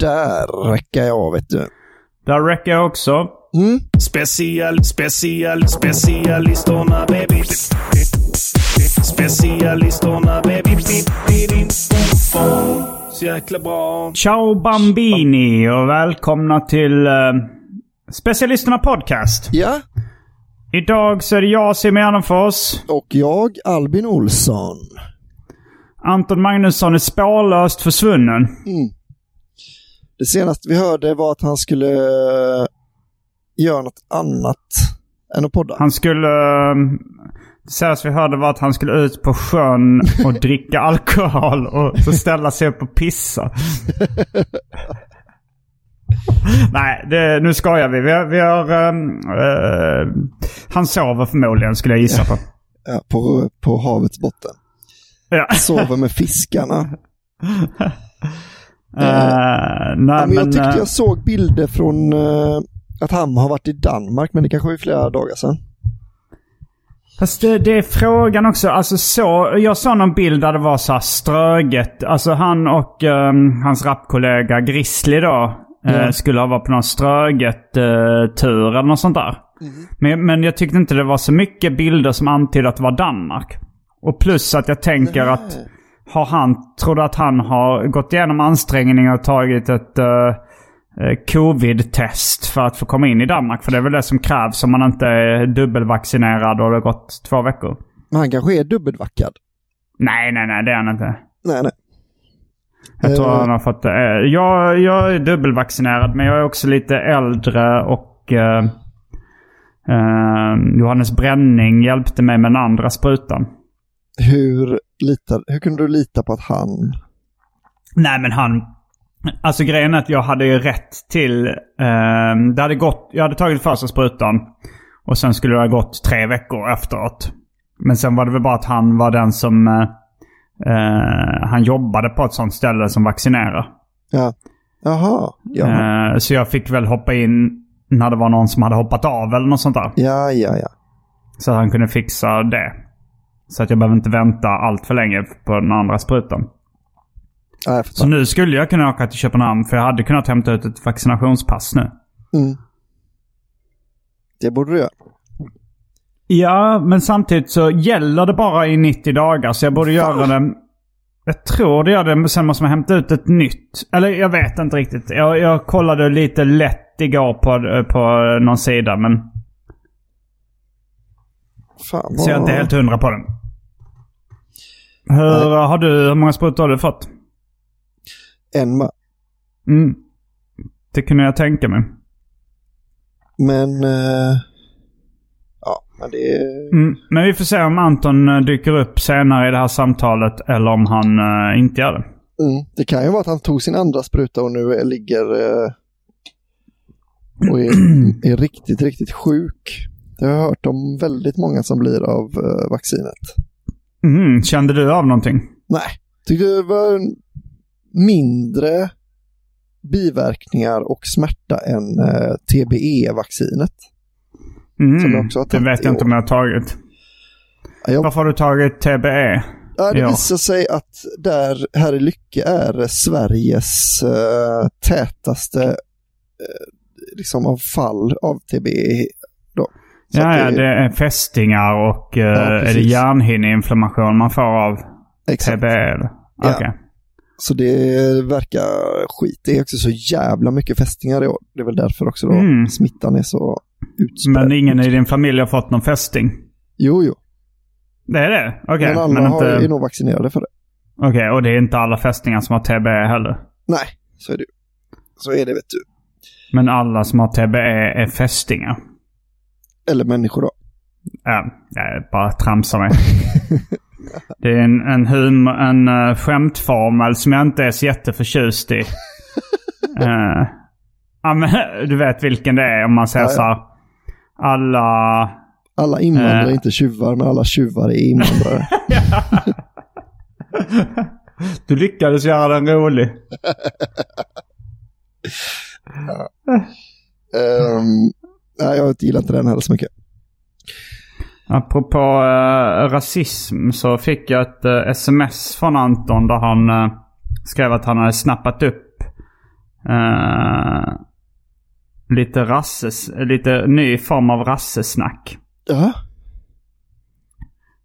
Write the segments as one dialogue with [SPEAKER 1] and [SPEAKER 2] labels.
[SPEAKER 1] Där räcker jag av, vet du.
[SPEAKER 2] Där räcker jag också.
[SPEAKER 1] Mm.
[SPEAKER 3] Special, special, specialisterna baby. Specialisterna baby. Så jäkla bra.
[SPEAKER 2] Ciao Bambini och välkomna till uh, Specialisterna Podcast.
[SPEAKER 1] Ja,
[SPEAKER 2] Idag så är det jag, Simon Gärdenfors.
[SPEAKER 1] och jag Albin Olsson.
[SPEAKER 2] Anton Magnusson är spårlöst försvunnen.
[SPEAKER 1] Det senaste vi hörde var att han skulle eh, göra något annat än att podda.
[SPEAKER 2] Han skulle... Uh, det senaste vi hörde var att han skulle ut på sjön och dricka alkohol och så ställa sig upp och pissa. Nej, det, nu skojar vi. Vi har... Vi har ehm, eh, han sover förmodligen skulle jag gissa på.
[SPEAKER 1] Ja, på, på havets botten.
[SPEAKER 2] Ja.
[SPEAKER 1] Sover med fiskarna.
[SPEAKER 2] Eh, nej,
[SPEAKER 1] Ja, men jag
[SPEAKER 2] men,
[SPEAKER 1] tyckte
[SPEAKER 2] eh,
[SPEAKER 1] jag såg bilder från eh, att han har varit i Danmark, men det kanske var flera dagar sedan.
[SPEAKER 2] Fast det, det är frågan också. Alltså så, jag såg någon bild där det var så här ströget. Alltså han och ehm, hans rapkollega Grizzly då. eh,
[SPEAKER 1] Ja.
[SPEAKER 2] skulle ha varit på någon ströget-tur eller något sånt där. Men, men jag tyckte inte det var så mycket bilder som antydde att det var Danmark. Och plus att jag tänker att har han, tror du att han har gått igenom ansträngningar och tagit ett eh, covid-test för att få komma in i Danmark? För det är väl det som krävs om man inte är dubbelvaccinerad och det har gått två veckor.
[SPEAKER 1] Men han kanske är dubbelvackad.
[SPEAKER 2] Nej, nej, nej, det är han inte.
[SPEAKER 1] Nej, nej.
[SPEAKER 2] Jag tror
[SPEAKER 1] Eh.
[SPEAKER 2] han har fått det. Jag, jag är dubbelvaccinerad, men jag är också lite äldre och eh, Johannes Bränning hjälpte mig med den andra sprutan.
[SPEAKER 1] Hur, litar, hur kunde du lita på att han...
[SPEAKER 2] Nej, men han... Alltså grejen är att jag hade ju rätt till... Eh, det hade gått, jag hade tagit första sprutan. Och sen skulle det ha gått tre veckor efteråt. Men sen var det väl bara att han var den som... Eh, eh, han jobbade på ett sånt ställe som vaccinerar.
[SPEAKER 1] Ja. Jaha. Ja,
[SPEAKER 2] Eh, så jag fick väl hoppa in när det var någon som hade hoppat av eller något sånt där.
[SPEAKER 1] ja, ja. ja.
[SPEAKER 2] Så han kunde fixa det. Så att jag behöver inte vänta allt för länge på den andra sprutan.
[SPEAKER 1] ja
[SPEAKER 2] Så nu skulle jag kunna åka till Köpenhamn för jag hade kunnat hämta ut ett vaccinationspass nu.
[SPEAKER 1] Mm. Det borde du göra.
[SPEAKER 2] Ja, men samtidigt så gäller det bara i 90 dagar så jag borde göra det... Jag tror det gör det, men sen måste man hämta ut ett nytt. Eller jag vet inte riktigt. Jag, jag kollade lite lätt igår på, på någon sida men...
[SPEAKER 1] Fan,
[SPEAKER 2] Så jag är inte
[SPEAKER 1] vad-
[SPEAKER 2] helt hundra på den. Hur, har du, hur många sprutor har du fått?
[SPEAKER 1] En ma-
[SPEAKER 2] Mm. Det kunde jag tänka mig.
[SPEAKER 1] Men... eh, ja, men det.
[SPEAKER 2] Mm. Men vi får se om Anton eh, dyker upp senare i det här samtalet eller om han eh, inte gör det.
[SPEAKER 1] Mm. Det kan ju vara att han tog sin andra spruta och nu är, ligger eh, och är, är riktigt, riktigt sjuk. Det har jag hört om väldigt många som blir av vaccinet.
[SPEAKER 2] Mm. Kände du av någonting?
[SPEAKER 1] Nej, tyckte det var mindre biverkningar och smärta än eh, TBE-vaccinet.
[SPEAKER 2] Mm,
[SPEAKER 1] Som jag också har
[SPEAKER 2] det vet jag inte om jag har tagit.
[SPEAKER 1] Ja, jag,
[SPEAKER 2] Varför har du tagit TBE?
[SPEAKER 1] ja, det
[SPEAKER 2] ja.
[SPEAKER 1] visar sig att där här i Lycke är Sveriges eh, tätaste eh, liksom av fall av TBE.
[SPEAKER 2] Ja, ja, det är fästingar och eh, är det hjärnhinneinflammation man får av
[SPEAKER 1] Exakt.
[SPEAKER 2] TBE?
[SPEAKER 1] Ja.
[SPEAKER 2] Okej.
[SPEAKER 1] Så det verkar skit. Det är också så jävla mycket fästingar i år. Det är väl därför också då
[SPEAKER 2] Mm.
[SPEAKER 1] smittan är så utspridd.
[SPEAKER 2] Men ingen i din familj har fått någon fästing?
[SPEAKER 1] Jo, jo.
[SPEAKER 2] Det är det? Okej.
[SPEAKER 1] Men alla
[SPEAKER 2] men
[SPEAKER 1] har, är
[SPEAKER 2] inte...
[SPEAKER 1] nog vaccinerade för det.
[SPEAKER 2] Okej, och det är inte alla fästingar som har TBE heller?
[SPEAKER 1] Nej, så är det ju. Så är det vet du.
[SPEAKER 2] Men alla som har TBE är fästingar?
[SPEAKER 1] Eller människor då.
[SPEAKER 2] Ja, jag bara tramsar mig. det är en, en, hum, en uh, skämtformel som jag inte är så jätteförtjust i. Eh, ja, men, du vet vilken det är om man säger
[SPEAKER 1] Ja, ja.
[SPEAKER 2] så här. Alla...
[SPEAKER 1] Alla invandrare
[SPEAKER 2] Eh.
[SPEAKER 1] är inte tjuvar, men alla tjuvar är invandrare.
[SPEAKER 2] Du lyckades göra den rolig.
[SPEAKER 1] um, nej, jag gillar inte den heller så mycket.
[SPEAKER 2] Apropå uh, rasism så fick jag ett eh, sms från Anton där han eh, skrev att han hade snappat upp eh, lite rasses, lite ny form av rassesnack.
[SPEAKER 1] Ja,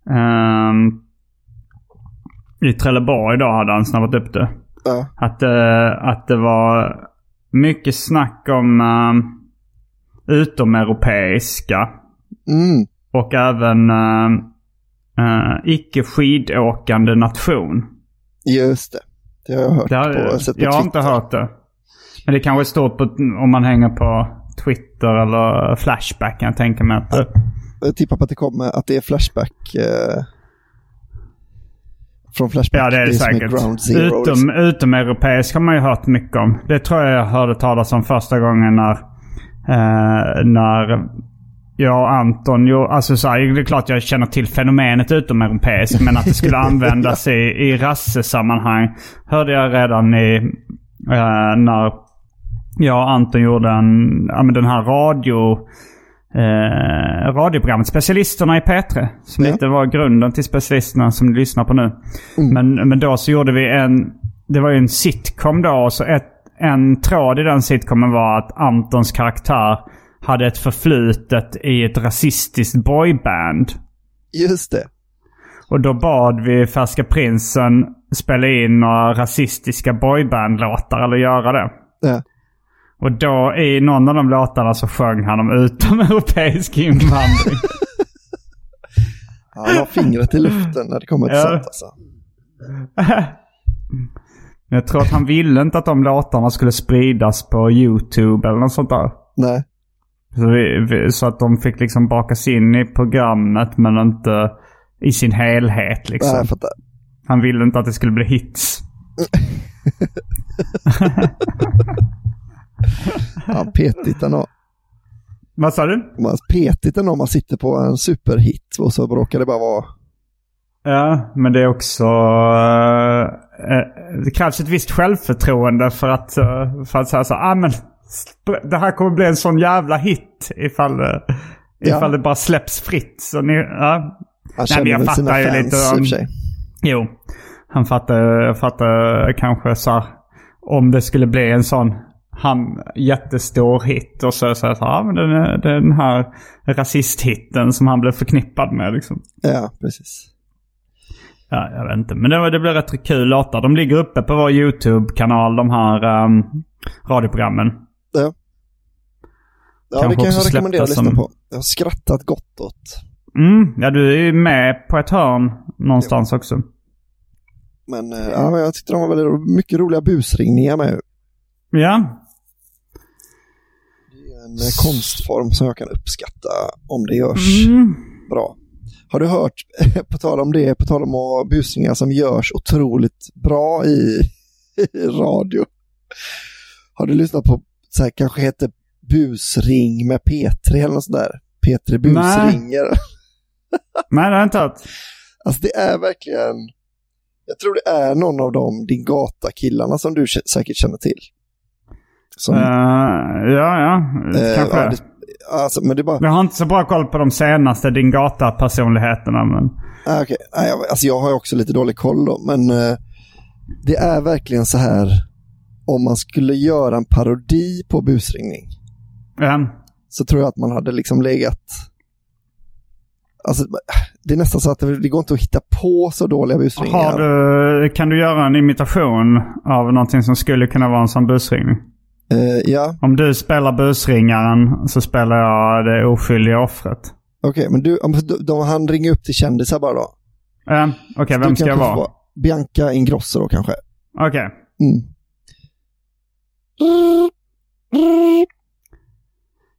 [SPEAKER 2] Ehm, I Trelleborg idag hade han snappat upp det.
[SPEAKER 1] ja,
[SPEAKER 2] Att, eh, att det var mycket snack om uh, utomeuropeiska
[SPEAKER 1] mm,
[SPEAKER 2] och även uh, uh, icke skidåkande nation.
[SPEAKER 1] just det. Det har jag hört
[SPEAKER 2] Det har,
[SPEAKER 1] på, sett på
[SPEAKER 2] jag har
[SPEAKER 1] Twitter.
[SPEAKER 2] inte hört det. Men det kanske är stort på, om man hänger på Twitter eller Flashback kan jag tänka mig att det...
[SPEAKER 1] Jag tippar på att det kommer, att det är Flashback. Eh, från Flashback.
[SPEAKER 2] Ja, det är det
[SPEAKER 1] som
[SPEAKER 2] säkert.
[SPEAKER 1] Ground Zero. liksom.
[SPEAKER 2] Utom, utomeuropeisk har man ju hört mycket om. Det tror jag jag hörde talas om första gången när, eh, när jag och Anton gjorde... Alltså så här, det är klart jag känner till fenomenet utomeuropeisk, men att det skulle användas i, i rassesammanhang hörde jag redan i... Eh, när jag och Anton gjorde en, ja, men den här radio... Eh, radioprogrammet Specialisterna i P3. Som
[SPEAKER 1] Ja.
[SPEAKER 2] lite var grunden till Specialisterna som ni lyssnar på nu. Men, men då så gjorde vi en... Det var ju en sitcom då. och Så ett, en tråd i den sitcomen var att Antons karaktär hade ett förflutet i ett rasistiskt boyband.
[SPEAKER 1] Just det.
[SPEAKER 2] Och då bad vi Färska Prinsen spela in några rasistiska boybandlåtar eller göra det.
[SPEAKER 1] Ja.
[SPEAKER 2] Och då i någon av de låtarna så sjöng han om utomeuropeisk invandring.
[SPEAKER 1] Han har fingret i luften när det kommer till
[SPEAKER 2] Ja.
[SPEAKER 1] sånt alltså.
[SPEAKER 2] Men jag tror att han ville inte att de låtarna skulle spridas på YouTube eller något sånt där.
[SPEAKER 1] Nej.
[SPEAKER 2] Så, vi, vi, så att de fick liksom bakas in i programmet men inte i sin helhet liksom.
[SPEAKER 1] Nej, jag fattar.
[SPEAKER 2] Han ville inte att det skulle bli hits.
[SPEAKER 1] Ja, petigt ändå.
[SPEAKER 2] Vad sa du?
[SPEAKER 1] Man petigt ändå om man sitter på en superhit och så råkar det bara vara...
[SPEAKER 2] Ja, men det är också... eh, det krävs ett visst självförtroende för att, eh, för att säga så ah, men det här kommer bli en sån jävla hit ifall, eh,
[SPEAKER 1] Ja.
[SPEAKER 2] ifall det bara släpps fritt. Så ni, ja.
[SPEAKER 1] Han
[SPEAKER 2] Nej, men
[SPEAKER 1] känner
[SPEAKER 2] jag
[SPEAKER 1] väl sina fans
[SPEAKER 2] lite
[SPEAKER 1] i och
[SPEAKER 2] om-
[SPEAKER 1] för sig.
[SPEAKER 2] Jo, han fattar, fattar kanske så här, om det skulle bli en sån han, jättestor hit och så så, så ja men den, den här rasisthitten som han blev förknippad med liksom.
[SPEAKER 1] Ja, precis.
[SPEAKER 2] Ja, jag vet inte. Men det, det blir rätt kul låtar. De ligger uppe på vår YouTube-kanal, de här um, radioprogrammen.
[SPEAKER 1] Ja. Ja,
[SPEAKER 2] Kanske
[SPEAKER 1] det kan jag rekommendera att lyssna på. Jag har skrattat gott åt.
[SPEAKER 2] Mm, ja du är ju med på ett hörn någonstans också.
[SPEAKER 1] Men, eh, ja, men jag tyckte de var väldigt mycket roliga busringningar med.
[SPEAKER 2] Ja,
[SPEAKER 1] Det är en eh, konstform som jag kan uppskatta om det görs
[SPEAKER 2] mm.
[SPEAKER 1] bra. Har du hört, på tal om det, på tal om att busringar som görs otroligt bra i, i radio. Har du lyssnat på, så här, kanske heter busring med P3 eller något sånt där? P3 busringer.
[SPEAKER 2] Nej det har jag inte hört.
[SPEAKER 1] Alltså det är verkligen, Jag tror det är någon av de Din Gata-killarna som du säkert känner till. Som,
[SPEAKER 2] Eh, ja, ja.
[SPEAKER 1] eh,
[SPEAKER 2] Kanske.
[SPEAKER 1] ja, det, alltså, men det bara...
[SPEAKER 2] Jag har inte så bra koll på de senaste Din Gata-personligheterna. Men...
[SPEAKER 1] Ah, okej. Nej, jag- alltså jag har också lite dålig koll då, men eh, det är verkligen så här om man skulle göra en parodi på busringning
[SPEAKER 2] Ja.
[SPEAKER 1] så tror jag att man hade liksom legat... Alltså, det är nästan så att det, det går inte att hitta på så dåliga busringningar.
[SPEAKER 2] Du, kan du göra en imitation av någonting som skulle kunna vara en sån busringning?
[SPEAKER 1] Eh, ja,
[SPEAKER 2] Om du spelar busringaren så spelar jag det oskyldiga offret.
[SPEAKER 1] okej, men du, om de, han ringer upp till kändisar bara då.
[SPEAKER 2] Ja, Okej, vem
[SPEAKER 1] Du
[SPEAKER 2] ska jag vara?
[SPEAKER 1] Bianca Ingrosso då kanske.
[SPEAKER 2] Okej.
[SPEAKER 1] Mm.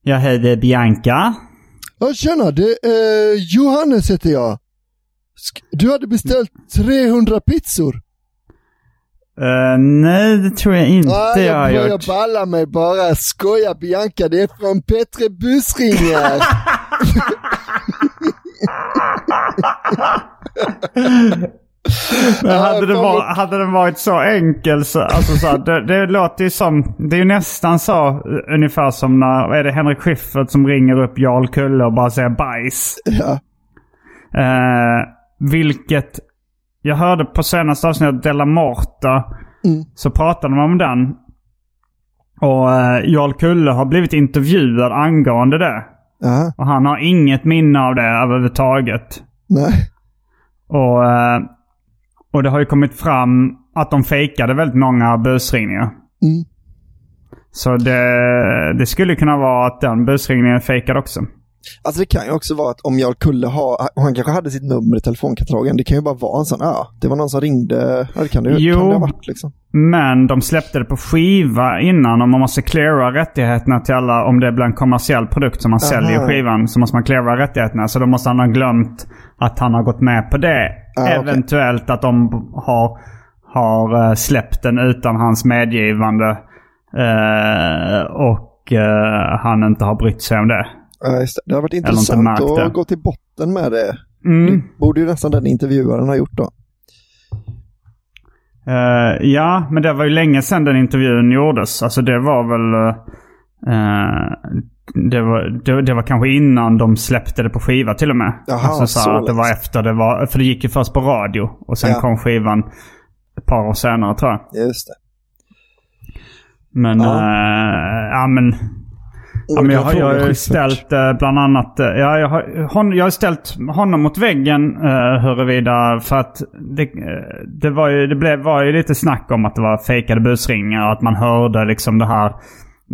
[SPEAKER 2] Jag heter Bianca.
[SPEAKER 1] Ja, tjena, det är Johannes heter jag. Du hade beställt 300 pizzor.
[SPEAKER 2] Eh, nej, det tror jag inte
[SPEAKER 1] Nej,
[SPEAKER 2] jag har
[SPEAKER 1] jag börjar
[SPEAKER 2] gjort.
[SPEAKER 1] balla mig bara. Skoja Bianca, det är från Petre Busringar.
[SPEAKER 2] Men hade, det var, hade den varit så enkel så, alltså så det, det låter ju som, det är ju nästan så eh, ungefär som när, är det, Henrik Schyffert som ringer upp Jarl Kulle och bara säger bajs.
[SPEAKER 1] ja.
[SPEAKER 2] Eh, vilket, jag hörde på senaste avsnittet Della Morta,
[SPEAKER 1] Mm.
[SPEAKER 2] så pratade de om den. Och eh, Jarl Kulle har blivit intervjuad angående det.
[SPEAKER 1] ja.
[SPEAKER 2] Och han har inget minne av det överhuvudtaget.
[SPEAKER 1] Nej.
[SPEAKER 2] Och, eh, och det har ju kommit fram att de fejkade väldigt många busringningar.
[SPEAKER 1] Mm.
[SPEAKER 2] Så det, det skulle kunna vara att den busringningen är fejkad också.
[SPEAKER 1] Alltså det kan ju också vara att om Kulle har, och han kanske hade sitt nummer i telefonkatalogen, det kan ju bara vara en sån, ja, det var någon som ringde, ja det kan det ju
[SPEAKER 2] Jo.
[SPEAKER 1] kan det ha varit liksom.
[SPEAKER 2] Men de släppte det på skiva innan och man måste cleara rättigheterna till alla. Om det blir en kommersiell produkt som man
[SPEAKER 1] Aha.
[SPEAKER 2] säljer skivan så måste man cleara rättigheterna. Så då måste han ha glömt att han har gått med på det.
[SPEAKER 1] Ah.
[SPEAKER 2] Eventuellt att de har, har eh, släppt den utan hans medgivande. Eh, och eh, han inte har brytt sig om det.
[SPEAKER 1] Det. det har varit intressant att
[SPEAKER 2] det.
[SPEAKER 1] gå till botten med det.
[SPEAKER 2] Mm.
[SPEAKER 1] Borde ju nästan den intervjuaren ha gjort då.
[SPEAKER 2] Eh, ja, men det var ju länge sedan den intervjun gjordes. Alltså det var väl... eh, det, var, det, det var kanske innan de släppte det på skiva till och med.
[SPEAKER 1] Jaha,
[SPEAKER 2] alltså så,
[SPEAKER 1] så
[SPEAKER 2] att det var efter det var... För det gick ju först på radio. Och sen
[SPEAKER 1] Ja.
[SPEAKER 2] kom skivan ett par år senare tror jag.
[SPEAKER 1] Just det.
[SPEAKER 2] Men...
[SPEAKER 1] Ja.
[SPEAKER 2] eh, ja men... Ja, men jag, har, jag har ställt eh, bland annat... eh, ja, jag, har, hon, jag har ställt honom mot väggen uh, huruvida... För att det, eh, det, var ju, det blev, var ju lite snack om att det var fejkade busringar. Att man hörde liksom det här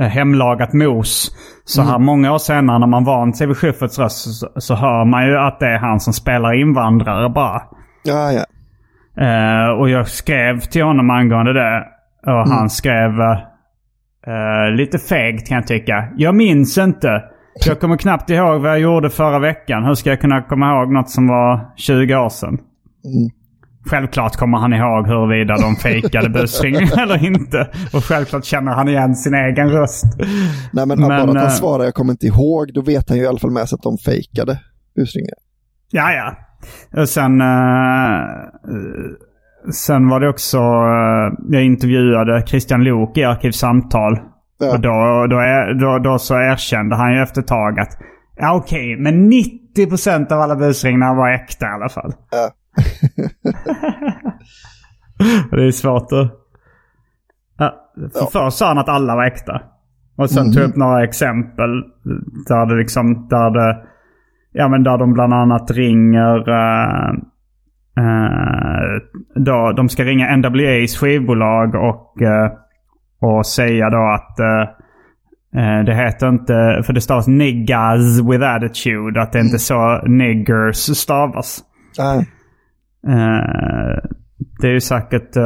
[SPEAKER 2] eh, hemlagat mos. Så här många år senare när man vant sig vid Schyfferts röst så, så hör man ju att det är han som spelar invandrare bara.
[SPEAKER 1] Ja, ja.
[SPEAKER 2] Eh, och jag skrev till honom angående det. Och han skrev eh, lite fegt kan jag tycka. Jag minns inte. Jag kommer knappt ihåg vad jag gjorde förra veckan. Hur ska jag kunna komma ihåg något som var 20 år sedan? Självklart kommer han ihåg huruvida de fejkade busringningen eller inte. Och självklart känner han igen sin egen röst.
[SPEAKER 1] Nej men,
[SPEAKER 2] Men,
[SPEAKER 1] bara att
[SPEAKER 2] eh,
[SPEAKER 1] han svarar jag kommer inte ihåg, då vet han ju i alla fall med sig att de fejkade busringningar.
[SPEAKER 2] Ja, ja. Och sen, eh, sen var det också, eh, jag intervjuade Christian Lok i Arkivsamtal.
[SPEAKER 1] Ja.
[SPEAKER 2] Och då, då, då, då så erkände han ju efter ett tag att, ja okej, men 90% av alla busringningar var äkta i alla fall.
[SPEAKER 1] Ja.
[SPEAKER 2] det är svårt att... Ja, för först sa han att alla var äkta. Och sen
[SPEAKER 1] Mhm.
[SPEAKER 2] tog jag upp några exempel där det liksom, där det, ja men där de bland annat ringer, eh, eh, då, de ska ringa NWA's skivbolag och, eh, och säga då att eh, det heter inte, för det stavas niggas with attitude, att det inte är så niggers stavas.
[SPEAKER 1] Nej.
[SPEAKER 2] Det är ju säkert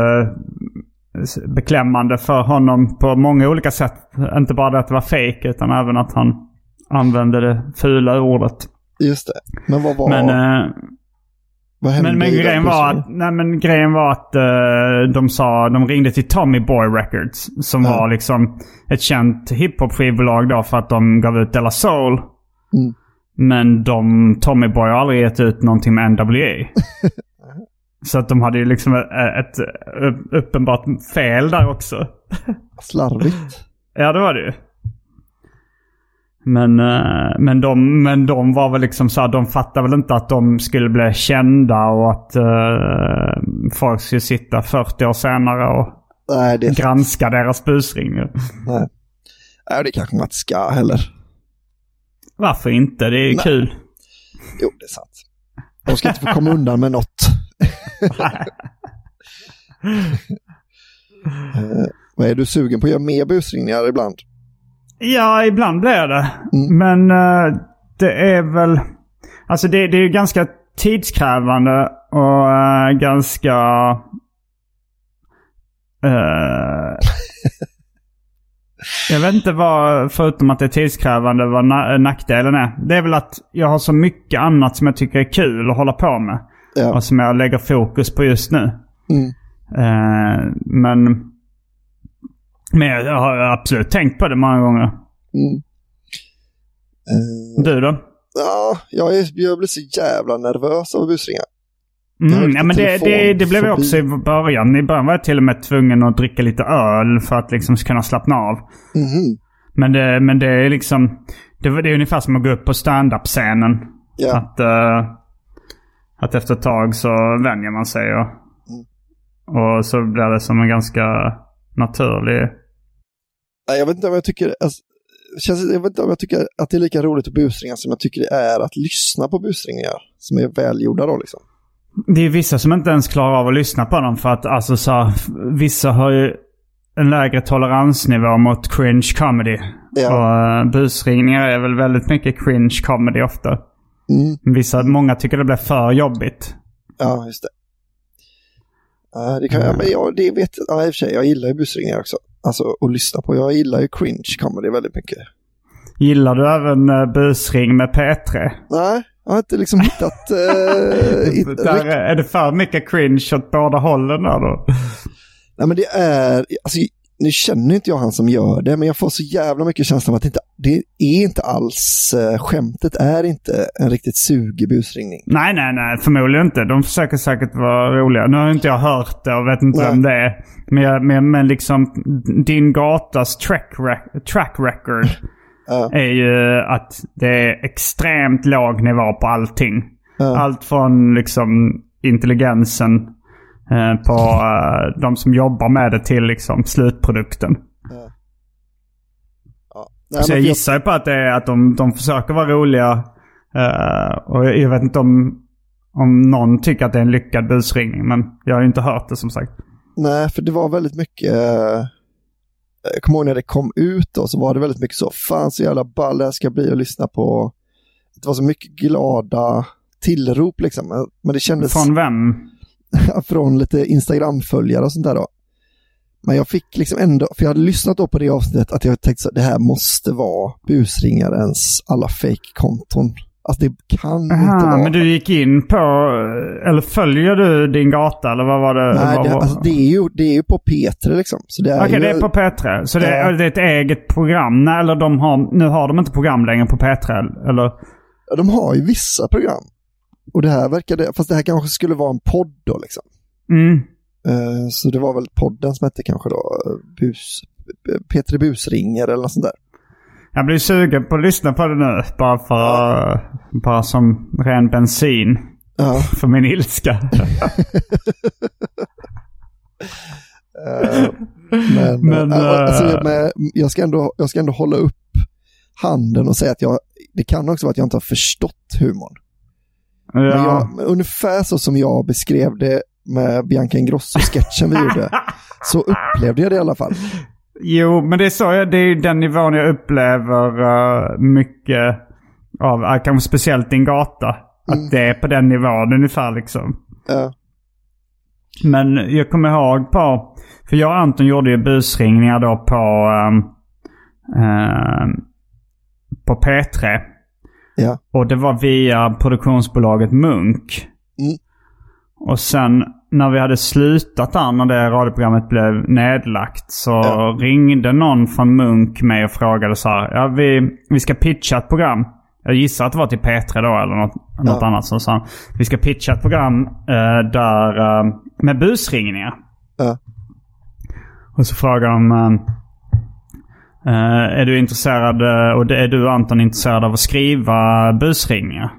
[SPEAKER 2] beklämmande för honom på många olika sätt. Inte bara det att det var fake utan även att han använde det fula ordet.
[SPEAKER 1] Just det. Men vad var,
[SPEAKER 2] Men, men, men, grejen, var att, nej, men grejen var att eh, de sa, de ringde till Tommy Boy Records. Som
[SPEAKER 1] Ja.
[SPEAKER 2] var liksom ett känt hiphop skivbolag då för att de gav ut Della Soul.
[SPEAKER 1] Mm.
[SPEAKER 2] Men de, Tommy Boy har aldrig gett ut någonting med NWA. Så att de hade ju liksom ett, ett uppenbart fel där också.
[SPEAKER 1] Slarvigt.
[SPEAKER 2] ja, det var det ju. Men, eh, men, de, men de var väl liksom så här, de fattade väl inte att de skulle bli kända och att uh, folk skulle sitta 40 år senare och
[SPEAKER 1] Nej,
[SPEAKER 2] granska deras busringningar.
[SPEAKER 1] Nej. Nej, det kanske man inte ska heller.
[SPEAKER 2] Varför inte? Det är ju
[SPEAKER 1] Nej.
[SPEAKER 2] kul.
[SPEAKER 1] Jo, det är sant. De ska inte få komma undan med något. Eh, vad är du sugen på att göra mer busringningar ibland?
[SPEAKER 2] Ja, ibland blir det.
[SPEAKER 1] Mm.
[SPEAKER 2] Men eh, det är väl... Alltså det, det är ju ganska tidskrävande och eh, ganska... eh, jag vet inte vad, förutom att det är tidskrävande, vad na- nackdelen är. Det är väl att jag har så mycket annat som jag tycker är kul att hålla på med.
[SPEAKER 1] Ja.
[SPEAKER 2] Och som jag lägger fokus på just nu.
[SPEAKER 1] Mm.
[SPEAKER 2] Men... Men jag har absolut tänkt på det många gånger.
[SPEAKER 1] Mm. Eh,
[SPEAKER 2] Du då?
[SPEAKER 1] ja, jag, är, jag blir så jävla nervös av busringar.
[SPEAKER 2] Mm, ja, men det, det, det blev jag också i början. I början var jag till och med tvungen att dricka lite öl för att liksom kunna slappna av.
[SPEAKER 1] Mhm.
[SPEAKER 2] Men det, men det är liksom... Det, det är ungefär som att gå upp på stand-up-scenen.
[SPEAKER 1] Ja.
[SPEAKER 2] Att, eh, att efter ett tag så vänjer man sig och,
[SPEAKER 1] Mm.
[SPEAKER 2] och så blir det som en ganska naturlig...
[SPEAKER 1] Jag vet inte om jag tycker, alltså, jag vet inte om jag tycker att det är lika roligt att busringa som jag tycker det är att lyssna på busringningar som är välgjorda då liksom.
[SPEAKER 2] Det är vissa som inte ens klarar av att lyssna på dem för att alltså så här, vissa har ju en lägre toleransnivå mot cringe comedy.
[SPEAKER 1] Ja.
[SPEAKER 2] Och uh, busringningar är väl väldigt mycket cringe comedy ofta.
[SPEAKER 1] Mm.
[SPEAKER 2] Vissa, många tycker det blir för jobbigt.
[SPEAKER 1] Ja, just det. Ja, det kan jag, men jag, det vet ja, i och för sig, jag gillar ju busringningar också. Alltså att lyssna på, jag gillar ju cringe comedy väldigt mycket.
[SPEAKER 2] Gillar du även uh, busring med P3?
[SPEAKER 1] Nej, jag har inte liksom hittat... eh, hit-
[SPEAKER 2] Där är det för mycket cringe åt båda hållen där då.
[SPEAKER 1] Nej men det är, alltså nu känner inte jag han som gör det, men jag får så jävla mycket känslan av att det inte, det är inte alls, eh, skämtet är inte en riktigt sugig busringning.
[SPEAKER 2] Nej, nej, nej. Förmodligen inte. De försöker säkert vara roliga. Nu har inte jag hört det och vet inte
[SPEAKER 1] Nej.
[SPEAKER 2] vem det är. Men, jag, men, men liksom din gatas track, track record
[SPEAKER 1] Ja.
[SPEAKER 2] är ju att det är extremt låg nivå på allting.
[SPEAKER 1] Ja.
[SPEAKER 2] Allt från liksom intelligensen på eh, de som jobbar med det till liksom slutprodukten.
[SPEAKER 1] Ja. Nej,
[SPEAKER 2] Så jag gissar ju på att det är att de, de försöker vara roliga. eh, och jag, jag vet inte om, om någon tycker att det är en lyckad busringning. Men jag har ju inte hört det som sagt.
[SPEAKER 1] Nej, för det var väldigt mycket, eh, jag kommer ihåg när det kom ut då, så var det väldigt mycket så, fan så jävla ball det här ska bli att lyssna på. Det var så mycket glada tillrop liksom, men det kändes
[SPEAKER 2] Från vem?
[SPEAKER 1] från lite Instagram-följare och sånt där då. Men jag fick liksom ändå, för jag hade lyssnat då på det avsnittet att jag tänkte så det här måste vara busringarens alla fake-konton. Alltså det kan inte
[SPEAKER 2] Aha,
[SPEAKER 1] vara.
[SPEAKER 2] men du gick in på, eller följer du din gata eller vad var det?
[SPEAKER 1] Nej,
[SPEAKER 2] vad
[SPEAKER 1] det,
[SPEAKER 2] var-
[SPEAKER 1] alltså, det, är ju, det är ju på P3 liksom. Så det är
[SPEAKER 2] Okej,
[SPEAKER 1] ju,
[SPEAKER 2] det är på P3. Så det är, det är ett eget program? Nej, eller de har, nu har de inte program längre på P3? Eller?
[SPEAKER 1] Ja, De har ju vissa program. Och det här verkade, fast det här kanske skulle vara en podd då liksom.
[SPEAKER 2] Mm.
[SPEAKER 1] Eh, Så det var väl podden som hette kanske då eh, Bus, P3 Busringer eller något sånt där.
[SPEAKER 2] Jag blir sugen på att lyssna på det nu. Bara för, bara som ren bensin
[SPEAKER 1] Ja,
[SPEAKER 2] för min ilska.
[SPEAKER 1] eh, men,
[SPEAKER 2] Men,
[SPEAKER 1] eh, alltså, jag, men jag, ska ändå, jag ska ändå hålla upp handen och säga att jag, det kan också vara att jag inte har förstått humorn. Men
[SPEAKER 2] ja.
[SPEAKER 1] jag, men ungefär så som jag beskrev det med Bianca Ingrosso-sketchen vi gjorde, så upplevde jag det i alla fall.
[SPEAKER 2] Jo, men det är så. jag- Det är ju den nivån jag upplever uh, mycket av. Uh, kanske speciellt din gata. Att det är på den nivån ungefär liksom.
[SPEAKER 1] Ja,
[SPEAKER 2] Men jag kommer ihåg på... För jag och Anton gjorde ju busringningar då på... ehm, på P3.
[SPEAKER 1] Ja,
[SPEAKER 2] Och det var via produktionsbolaget Munk.
[SPEAKER 1] Mm.
[SPEAKER 2] Och sen när vi hade slutat där, när det radioprogrammet blev nedlagt, så
[SPEAKER 1] Ja.
[SPEAKER 2] ringde någon från Munk mig och frågade så här. Ja, vi, vi ska pitcha ett program. Jag gissar att det var till P3 då eller något, något
[SPEAKER 1] Ja.
[SPEAKER 2] annat. Så sa han, vi ska pitcha ett program eh, där, eh, med busringningar.
[SPEAKER 1] Ja.
[SPEAKER 2] Och så frågar de, eh, är du intresserad, eh, och det- är du Anton intresserad av att skriva busringningar?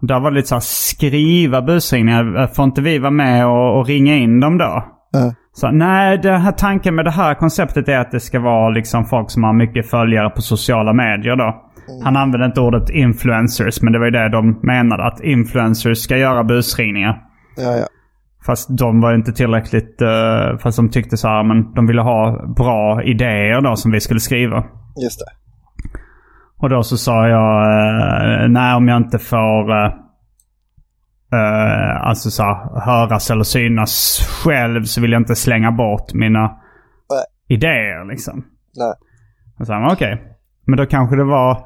[SPEAKER 2] Där var det lite så här, skriva busringningar, Eh, får inte vi vara med och, och ringa in dem då?
[SPEAKER 1] Ja.
[SPEAKER 2] Så, nej, den här tanken med det här konceptet är att det ska vara liksom folk som har mycket följare på sociala medier då. Han använde inte ordet influencers, men det var ju det de menade. Att influencers ska göra busringningar.
[SPEAKER 1] Ja, ja.
[SPEAKER 2] Fast de var inte tillräckligt... eh, fast de tyckte så här, men de ville ha bra idéer då som vi skulle skriva.
[SPEAKER 1] Just det.
[SPEAKER 2] Och då så sa jag, eh, nej om jag inte får eh, eh, alltså så här, höras eller synas själv så vill jag inte slänga bort mina idéer liksom.
[SPEAKER 1] Nej.
[SPEAKER 2] Och så han, okej. Men då kanske det var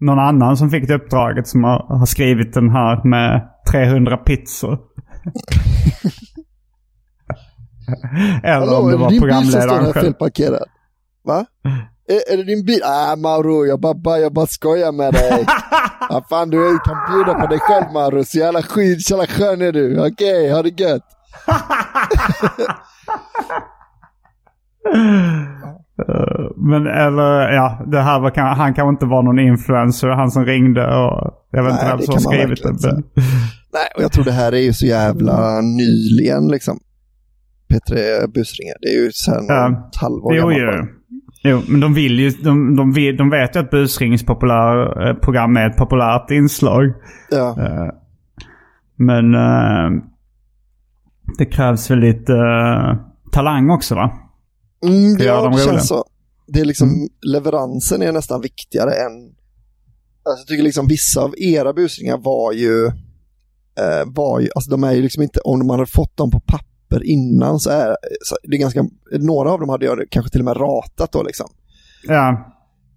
[SPEAKER 2] någon annan som fick det uppdraget som har, har skrivit den här med 300 pizzor. Eller
[SPEAKER 1] Hallå,
[SPEAKER 2] om
[SPEAKER 1] är
[SPEAKER 2] det
[SPEAKER 1] det
[SPEAKER 2] var
[SPEAKER 1] din bil som står
[SPEAKER 2] programledaren
[SPEAKER 1] här
[SPEAKER 2] själv.
[SPEAKER 1] felparkerad? Va? Är, är det din bil? Ah, Mauro, jag bara, jag bara skojar med dig. ah, fan, du kan bjuda på dig själv Mauro. Så jävla skit, så jävla skön är du. Okej, ha det gött.
[SPEAKER 2] Men eller ja, det här var, kan- han kanske inte var någon influencer, han som ringde och jag vet inte vem
[SPEAKER 1] det
[SPEAKER 2] som skrivit det.
[SPEAKER 1] Nej, och jag tror det här är ju så jävla nyligen liksom. P3 busringar. Det är ju sen
[SPEAKER 2] Ja.
[SPEAKER 1] ett halvår
[SPEAKER 2] jo,
[SPEAKER 1] gammalt
[SPEAKER 2] jo. men de vill ju, de, de, vill, de vet ju att busringningsprogram är ett populärt inslag.
[SPEAKER 1] Ja.
[SPEAKER 2] Eh, Men eh, det krävs väl lite eh, talang också va?
[SPEAKER 1] Mm, ja,
[SPEAKER 2] dem
[SPEAKER 1] det känns så. Det är liksom,
[SPEAKER 2] Mm.
[SPEAKER 1] leveransen är nästan viktigare än... Alltså jag tycker liksom vissa av era busringar var ju, eh, var ju, alltså de är ju liksom inte, om man hade fått dem på papper innan så är så det är ganska, några av dem hade jag kanske till och med ratat då liksom.
[SPEAKER 2] Ja,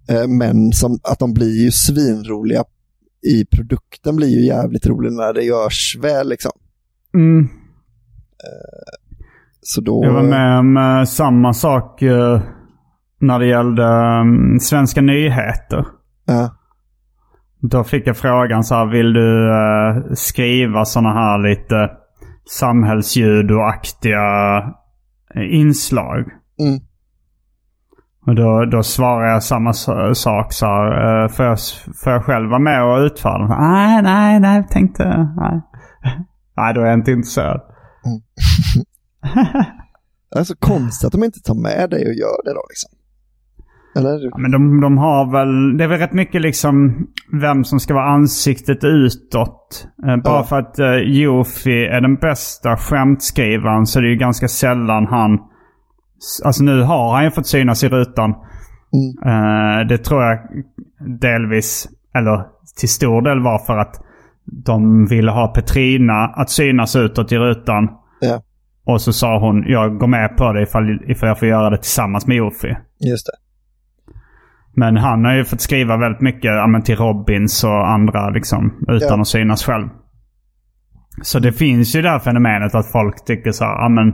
[SPEAKER 1] Eh, men som, att de blir ju svinroliga i produkten blir ju jävligt rolig när det görs väl liksom.
[SPEAKER 2] mm.
[SPEAKER 1] Så då...
[SPEAKER 2] Jag var med om eh, samma sak eh, när det gällde um, svenska nyheter.
[SPEAKER 1] Ja,
[SPEAKER 2] Då fick jag frågan så här, vill du eh, skriva sådana här lite samhällsjudoaktiga eh, inslag?
[SPEAKER 1] Mm.
[SPEAKER 2] Och då, då svarade jag samma sak så här, eh, får, jag, får jag själv vara med och utföra? Nej, nej, nej, tänkte, nej. nej, då är jag inte intresserad.
[SPEAKER 1] det är så konstigt att de inte tar med dig och gör det då liksom. Eller?
[SPEAKER 2] Ja, men de, de har väl, det är väl rätt mycket liksom vem som ska vara ansiktet utåt. Eh, bara
[SPEAKER 1] Ja.
[SPEAKER 2] för att eh, Jofi är den bästa skämtskrivaren så är det ju ganska sällan han... Alltså nu har han ju fått synas i rutan. Eh, det tror jag delvis, eller till stor del var för att de ville ha Petrina att synas utåt i rutan.
[SPEAKER 1] Ja,
[SPEAKER 2] Och så sa hon, jag går med på det ifall, ifall jag får göra det tillsammans med Jofi.
[SPEAKER 1] just det.
[SPEAKER 2] Men han har ju fått skriva väldigt mycket ja, men till Robins och andra liksom, utan
[SPEAKER 1] Ja.
[SPEAKER 2] att synas själv. Så det finns ju det här fenomenet att folk tycker så här, ja men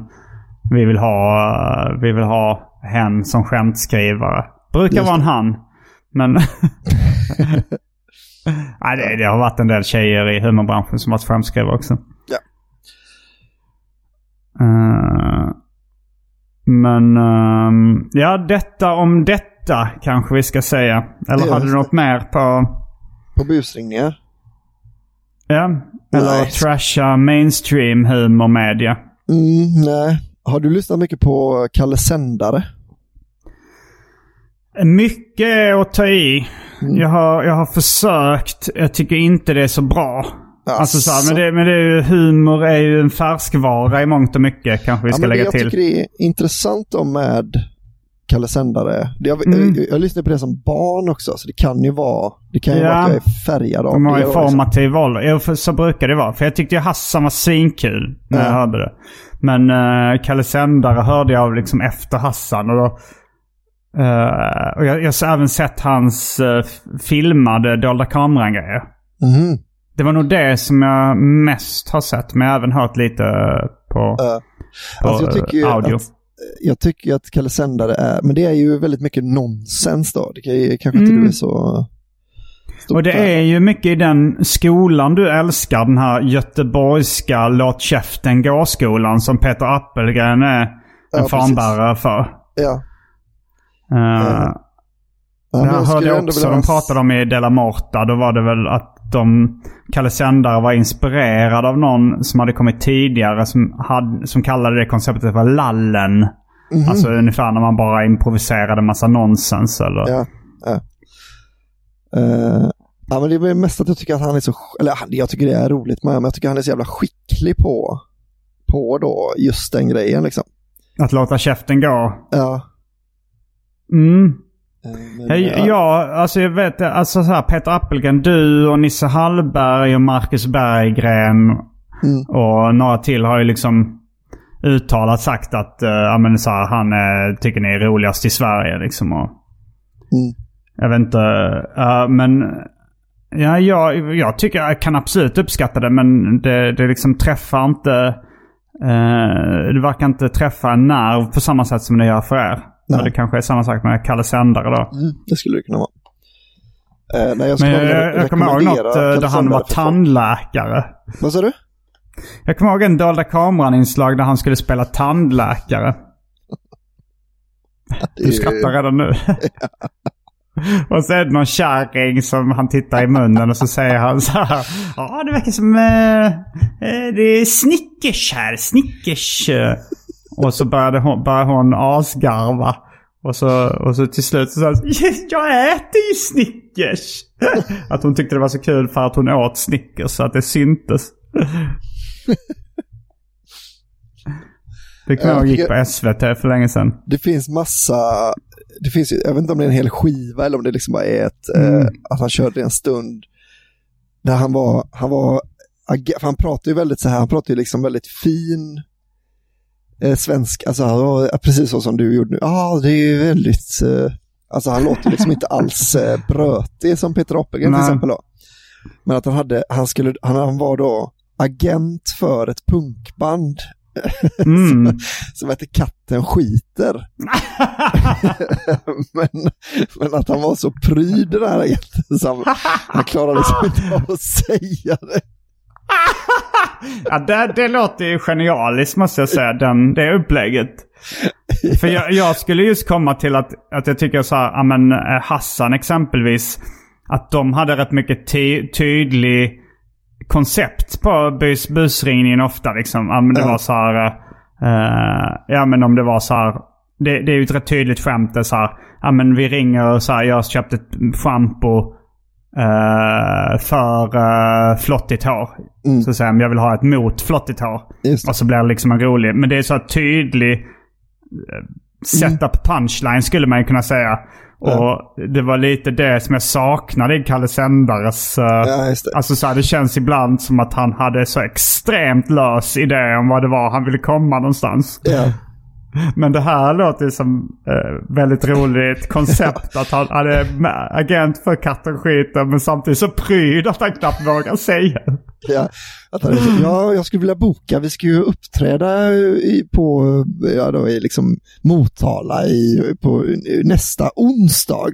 [SPEAKER 2] vi vill ha, vi vill ha hen som skämtskrivare. Brukar vara en han. Men... Nej, det, det har varit en del tjejer i humorbranschen som varit skämtskrivare också.
[SPEAKER 1] Ja.
[SPEAKER 2] Eh, men ehm, ja, detta om detta kanske vi ska säga. Eller
[SPEAKER 1] Ja,
[SPEAKER 2] hade du något mer på...
[SPEAKER 1] På busringningar?
[SPEAKER 2] Ja, eller
[SPEAKER 1] Nej.
[SPEAKER 2] trasha mainstream humormedia.
[SPEAKER 1] Mm, nej. Har du lyssnat mycket på Kalle Sändare?
[SPEAKER 2] Mycket att ta i.
[SPEAKER 1] Mm.
[SPEAKER 2] Jag, har, jag har försökt. Jag tycker inte det är så bra. Alltså så här, men, det, men det är ju, humor är ju en färskvara i mångt och mycket kanske vi
[SPEAKER 1] Ja,
[SPEAKER 2] ska
[SPEAKER 1] det
[SPEAKER 2] lägga
[SPEAKER 1] jag
[SPEAKER 2] till.
[SPEAKER 1] tycker det är intressant då med Kalle Sändare. Det- Jag,
[SPEAKER 2] Mm.
[SPEAKER 1] jag, jag lyssnade på det som barn också, så det kan ju vara, det kan ju
[SPEAKER 2] Ja.
[SPEAKER 1] vara att jag är färgad av
[SPEAKER 2] De har
[SPEAKER 1] det.
[SPEAKER 2] ju formativ ålder. Så brukar det vara. För jag tyckte ju Hassan var svinkul när jag
[SPEAKER 1] Ja.
[SPEAKER 2] hörde det. Men uh, Kalle Sändare hörde jag liksom efter Hassan. Och, då, eh, och jag, jag har även sett hans uh, filmade dolda kameran-grejer.
[SPEAKER 1] Mhm.
[SPEAKER 2] Det var nog det som jag mest har sett. Men jag har även hört lite på,
[SPEAKER 1] Ja.
[SPEAKER 2] på
[SPEAKER 1] Alltså, jag tycker
[SPEAKER 2] eh, audio.
[SPEAKER 1] att, jag tycker att Kalle Sändare är, men det är ju väldigt mycket nonsens då. Det kan ju, kanske inte
[SPEAKER 2] Mm.
[SPEAKER 1] du är så...
[SPEAKER 2] Och det är ju mycket i den skolan du älskar. Den här göteborgska Låt käften gå-skolan som Peter Appelgren är en
[SPEAKER 1] Ja,
[SPEAKER 2] fanbärare för.
[SPEAKER 1] Ja.
[SPEAKER 2] Uh,
[SPEAKER 1] Ja,
[SPEAKER 2] här
[SPEAKER 1] jag
[SPEAKER 2] hörde jag också de pratade om i Della Morta. Då var det väl att de, Kalle Sändare var inspirerad av någon som hade kommit tidigare som, hade, som kallade det konceptet för lallen.
[SPEAKER 1] Mhm.
[SPEAKER 2] Alltså ungefär när man bara improviserade massa nonsens eller...
[SPEAKER 1] Ja. ja. Eh, ja, men det är mest att jag tycker att han är så, eller jag tycker det är roligt med, men jag tycker han är så jävla skicklig på, på då just den grejen liksom.
[SPEAKER 2] Att låta käften gå.
[SPEAKER 1] Ja.
[SPEAKER 2] Mm.
[SPEAKER 1] Eh, men,
[SPEAKER 2] Ja,
[SPEAKER 1] ja.
[SPEAKER 2] ja, alltså jag vet alltså så här, Peter Appelgren, du och Nisse Hallberg och Marcus Berggren
[SPEAKER 1] Mm.
[SPEAKER 2] och några till har ju liksom uttalat sagt att uh, ja, men så här, han är, tycker ni är roligast i Sverige liksom. Och,
[SPEAKER 1] Mm.
[SPEAKER 2] Jag vet inte, eh, men ja, jag, jag tycker jag kan absolut uppskatta det men det, det liksom träffar inte, eh, det verkar inte träffa en nerv på samma sätt som det gör för er.
[SPEAKER 1] Nej.
[SPEAKER 2] Det kanske är samma sak med Kalle Sändare då.
[SPEAKER 1] Mm, det skulle det kunna vara. Eh, nej, jag,
[SPEAKER 2] Men jag, jag, kommer ihåg något eh,
[SPEAKER 1] Kalle
[SPEAKER 2] där han var tandläkare.
[SPEAKER 1] Vad sa du?
[SPEAKER 2] Jag kommer ihåg en dolda kameran-inslag där han skulle spela tandläkare. Du skrattar redan nu. och så är det någon kärring som han tittar i munnen och så säger han så här. Ja, det verkar som eh, eh, det är Snickers här. Snickers. Och så började hon, började hon asgarva. Och så, och så till slut så sa hon, jag äter ju Snickers. att hon tyckte det var så kul för att hon åt Snickers så att det syntes. Det kommer jag gick på SVT för länge sedan.
[SPEAKER 1] Det finns massa, det finns, jag vet inte om det är en hel skiva eller om det liksom bara är ett, eh, att han körde en stund där han var, han var, han pratar ju väldigt så här, han pratar ju liksom väldigt fin eh, svensk, alltså han var precis så som du gjorde nu. Ja, ah, det är ju väldigt, eh, alltså han låter liksom inte alls eh, brötig som Peter Appelgren till exempel då. Men att han hade, han skulle, han, han var då agent för ett punkband
[SPEAKER 2] Mm.
[SPEAKER 1] som heter Katten skiter. men, men att han var så pryd den här agenten så han, han klarade liksom inte av att säga det.
[SPEAKER 2] Ja, det, det låter ju genialiskt måste jag säga, den, det upplägget. För jag, jag skulle just komma till att, att jag tycker så här, ja men eh, Hassan exempelvis, att de hade rätt mycket ty, tydlig koncept på bus, busringningen ofta liksom. Ja men det var så här, eh, ja men om det var så här, det, det är ju ett rätt tydligt skämt det är så här, ja men vi ringer och så här, jag har köpt ett schampo eh, för uh, flottigt hår.
[SPEAKER 1] Mm.
[SPEAKER 2] Så säger de, jag vill ha ett mot flottigt hår. Och så blir det liksom en rolig. Men det är så här tydlig eh, setup punchline skulle man ju kunna säga. Och det var lite det som jag saknade i Kalle Sändares... eh,
[SPEAKER 1] Ja.
[SPEAKER 2] Alltså så här, det känns ibland som att han hade så extremt lös idé om vad det var han ville komma någonstans.
[SPEAKER 1] Ja.
[SPEAKER 2] Men det här låter ju som eh, väldigt roligt koncept. att han, han är agent för katten skiter men samtidigt så pryd att han knappt vågar säga.
[SPEAKER 1] Ja, att han, ja, jag skulle vilja boka, vi ska ju uppträda i, på ja, då, i liksom Motala i, på nästa onsdag.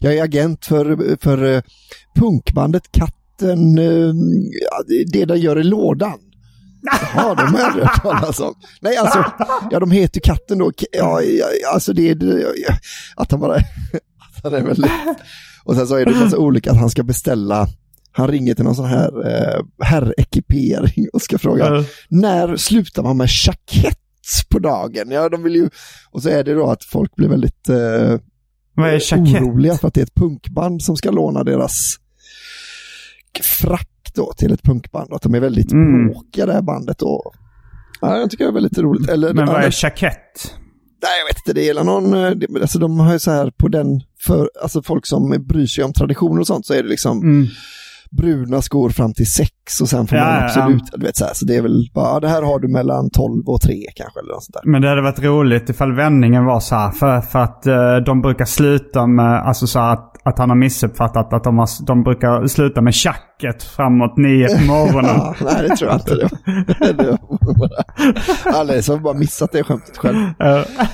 [SPEAKER 1] Jag är agent för, för eh, punkbandet Katten, eh, ja, det- den gör i lådan. Ja, de har jag aldrig hört talas om. Nej, alltså, ja, de heter ju Katten då. Ja, ja, alltså det är, det- ja, att han bara, att han är väldigt... Och sen så är det massa olika att han ska beställa, han ringer till någon sån här eh, herrekipering och ska fråga,
[SPEAKER 2] Ja.
[SPEAKER 1] när slutar man med jackett på dagen? Ja, de vill ju, och så är det då att folk blir väldigt eh, oroliga för att det är ett punkband som ska låna deras frack då till ett punkband och att de är väldigt
[SPEAKER 2] Mm.
[SPEAKER 1] bråkiga det här bandet då. Ja, jag tycker det är väldigt roligt. Eller,
[SPEAKER 2] Men vad är jackett?
[SPEAKER 1] Nej, jag vet inte, det är någon, eh, alltså de har ju så här på den, för, alltså folk som bryr sig om traditioner och sånt så är det liksom
[SPEAKER 2] Mm.
[SPEAKER 1] Bruna skor fram till sex och sen får
[SPEAKER 2] Ja,
[SPEAKER 1] man
[SPEAKER 2] ja,
[SPEAKER 1] absolut, du vet så här, så det är väl bara, ja, det här har du mellan 12 och 3 kanske eller något sånt där.
[SPEAKER 2] Men det hade varit roligt ifall vändningen var så här. För, för att eh, de brukar sluta med, alltså så här att, att han har missuppfattat att de, har, de brukar sluta med tjacket framåt nio på morgonen.
[SPEAKER 1] Ja, nej, det tror jag inte. Det var, det var bara, alla som bara missat det skämtet själv.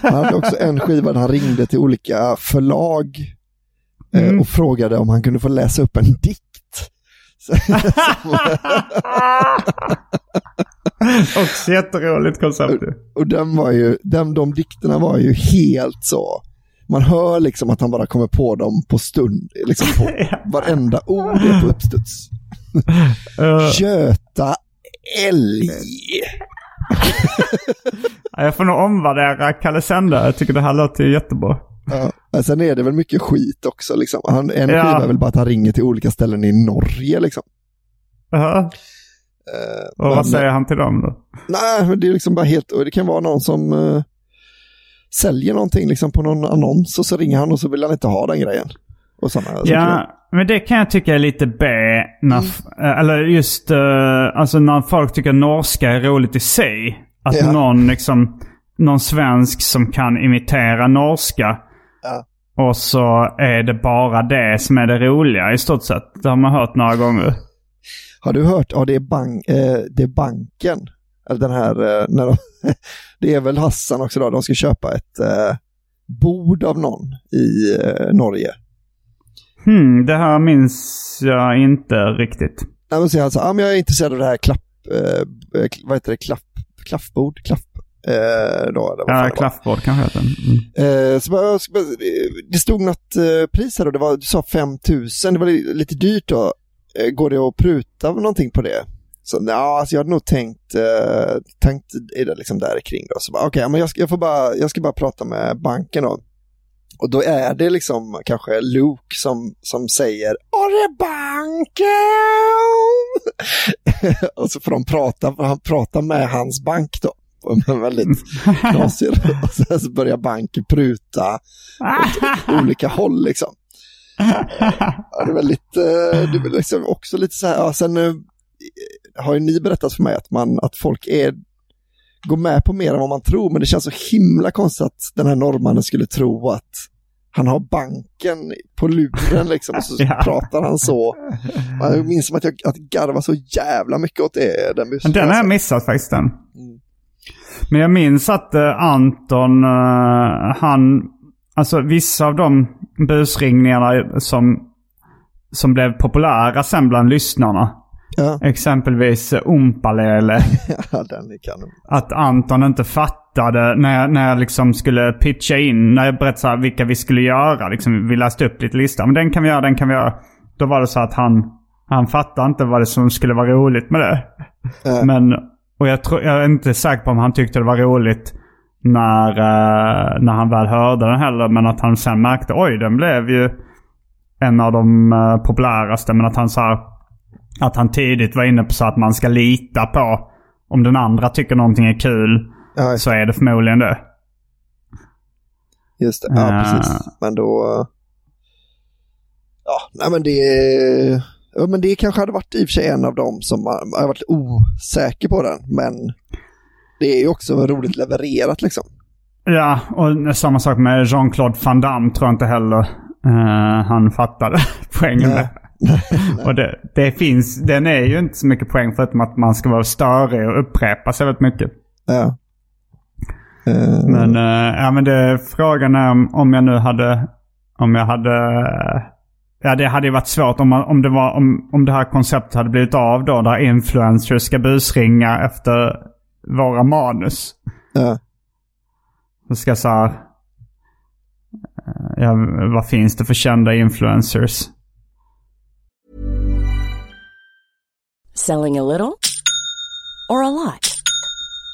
[SPEAKER 1] Han hade också en skiva där han ringde till olika förlag eh,
[SPEAKER 2] Mm.
[SPEAKER 1] och frågade om han kunde få läsa upp en dikt. Så,
[SPEAKER 2] Också jätteroligt koncept ju.
[SPEAKER 1] och den var ju, den, de dikterna var ju helt så, man hör liksom att han bara kommer på dem på stund, liksom på varenda ord är på uppstuds.
[SPEAKER 2] Eh,
[SPEAKER 1] Göta älg.
[SPEAKER 2] ja, jag får nog omvärdera Kalle Sända. Jag tycker det här låter jättebra.
[SPEAKER 1] Ja. Men sen är det väl mycket skit också. Liksom. Han, en
[SPEAKER 2] Ja.
[SPEAKER 1] skiva är väl bara att han ringer till olika ställen i Norge. Liksom.
[SPEAKER 2] Jaha.
[SPEAKER 1] Eh,
[SPEAKER 2] Och
[SPEAKER 1] men-
[SPEAKER 2] vad säger han till dem då?
[SPEAKER 1] Nej, men det är liksom bara helt, och det kan vara någon som eh, säljer någonting liksom på någon annons och så ringer han och så vill han inte ha den grejen. Och saker.
[SPEAKER 2] Ja, men det kan jag tycka är lite B. När, f- eh, Eller just eh, alltså när folk tycker norska är roligt i sig. Att
[SPEAKER 1] Ja.
[SPEAKER 2] någon liksom, någon svensk som kan imitera norska. Och så är det bara det som är det roliga i stort sett. Det har man hört några gånger.
[SPEAKER 1] Har du hört, ja det är, bank, eh, det är banken. Eller den här, eh, när de, det är väl Hassan också då, de ska köpa ett eh, bord av någon i eh, Norge.
[SPEAKER 2] Hmm, det här minns jag inte riktigt.
[SPEAKER 1] Nej, men säger han så här, ah, men jag är intresserad av det här klapp, eh, kl- vad heter det, klapp, klaffbord, klapp, eh, då,
[SPEAKER 2] Ja, klaffbord kanske heter. Mm.
[SPEAKER 1] Eh, så bara, det stod något eh, pris här och det var, du sa 5000, det var li- lite dyrt då. Eh, går det att pruta någonting på det? Så ja, alltså jag hade nog tänkt, eh, tänkt i det liksom där kring då. Så bara, okej, men jag ska, jag, får bara, jag ska bara prata med banken då. Och då är det liksom kanske Luke som, som säger Är banken? och så får de prata, han pratar med hans bank då. På en väldigt knasig Och sen så börjar banken pruta åt olika håll liksom. Ja, det är väldigt, det är liksom också lite så här, ja, sen eh, har ju ni berättat för mig att, man, att folk är, går med på mer än vad man tror, men det känns så himla konstigt att den här norrmannen skulle tro att han har banken på luren liksom, och så
[SPEAKER 2] Ja.
[SPEAKER 1] pratar han så. Jag minns som att jag att garvar så jävla mycket åt det, den bussen.
[SPEAKER 2] Den har jag
[SPEAKER 1] alltså.
[SPEAKER 2] missat faktiskt den. Men jag minns att eh, Anton, eh, han, alltså vissa av de busringningarna som, som blev populära sen bland lyssnarna.
[SPEAKER 1] Ja,
[SPEAKER 2] Exempelvis eh, Umpalele.
[SPEAKER 1] ja, den är kanon.
[SPEAKER 2] att Anton inte fattade när jag, när jag liksom skulle pitcha in, när jag berättade vilka vi skulle göra. Liksom, vi läste upp lite lista. Men den kan vi göra, den kan vi göra. Då var det så att han, han fattade inte vad det som skulle vara roligt med det.
[SPEAKER 1] Ja.
[SPEAKER 2] Men, och jag, tror, jag är inte säker på om han tyckte det var roligt när, eh, när han väl hörde den heller. Men att han sen märkte, oj den blev ju en av de eh, populäraste. Men att han sa att han tidigt var inne på så att man ska lita på om den andra tycker någonting är kul
[SPEAKER 1] Ja,
[SPEAKER 2] så är det förmodligen det.
[SPEAKER 1] Just det, ja
[SPEAKER 2] Eh.
[SPEAKER 1] precis. Men då... Ja, nej men det... Ja, men det kanske hade varit i och för sig en av dem som har varit osäker på den. Men det är ju också roligt levererat liksom.
[SPEAKER 2] Ja, och samma sak med Jean-Claude Van Damme tror jag inte heller eh, han fattade poängen med. och det, det finns, den är ju inte så mycket poäng förutom att man ska vara störig och upprepa sig väldigt mycket.
[SPEAKER 1] Ja. Eh,
[SPEAKER 2] Men, eh, ja, men det, frågan är om, om jag nu hade, om jag hade, ja det hade ju varit svårt om, man, om, det var, om, om det här konceptet hade blivit av då, där influencers ska busringa efter våra manus.
[SPEAKER 1] ja.
[SPEAKER 2] Så ska så här, eh, ja, vad finns det för kända influencers?
[SPEAKER 4] Selling a little or a lot?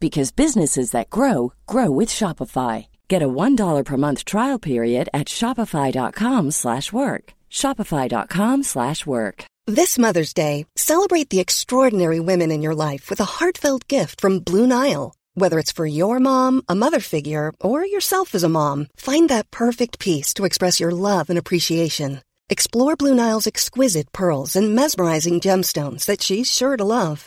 [SPEAKER 4] because businesses that grow grow with Shopify. Get a $1 per month trial period at shopify.com/work. shopify.com/work.
[SPEAKER 5] This Mother's Day, celebrate the extraordinary women in your life with a heartfelt gift from Blue Nile. Whether it's for your mom, a mother figure, or yourself as a mom, find that perfect piece to express your love and appreciation. Explore Blue Nile's exquisite pearls and mesmerizing gemstones that she's sure to love.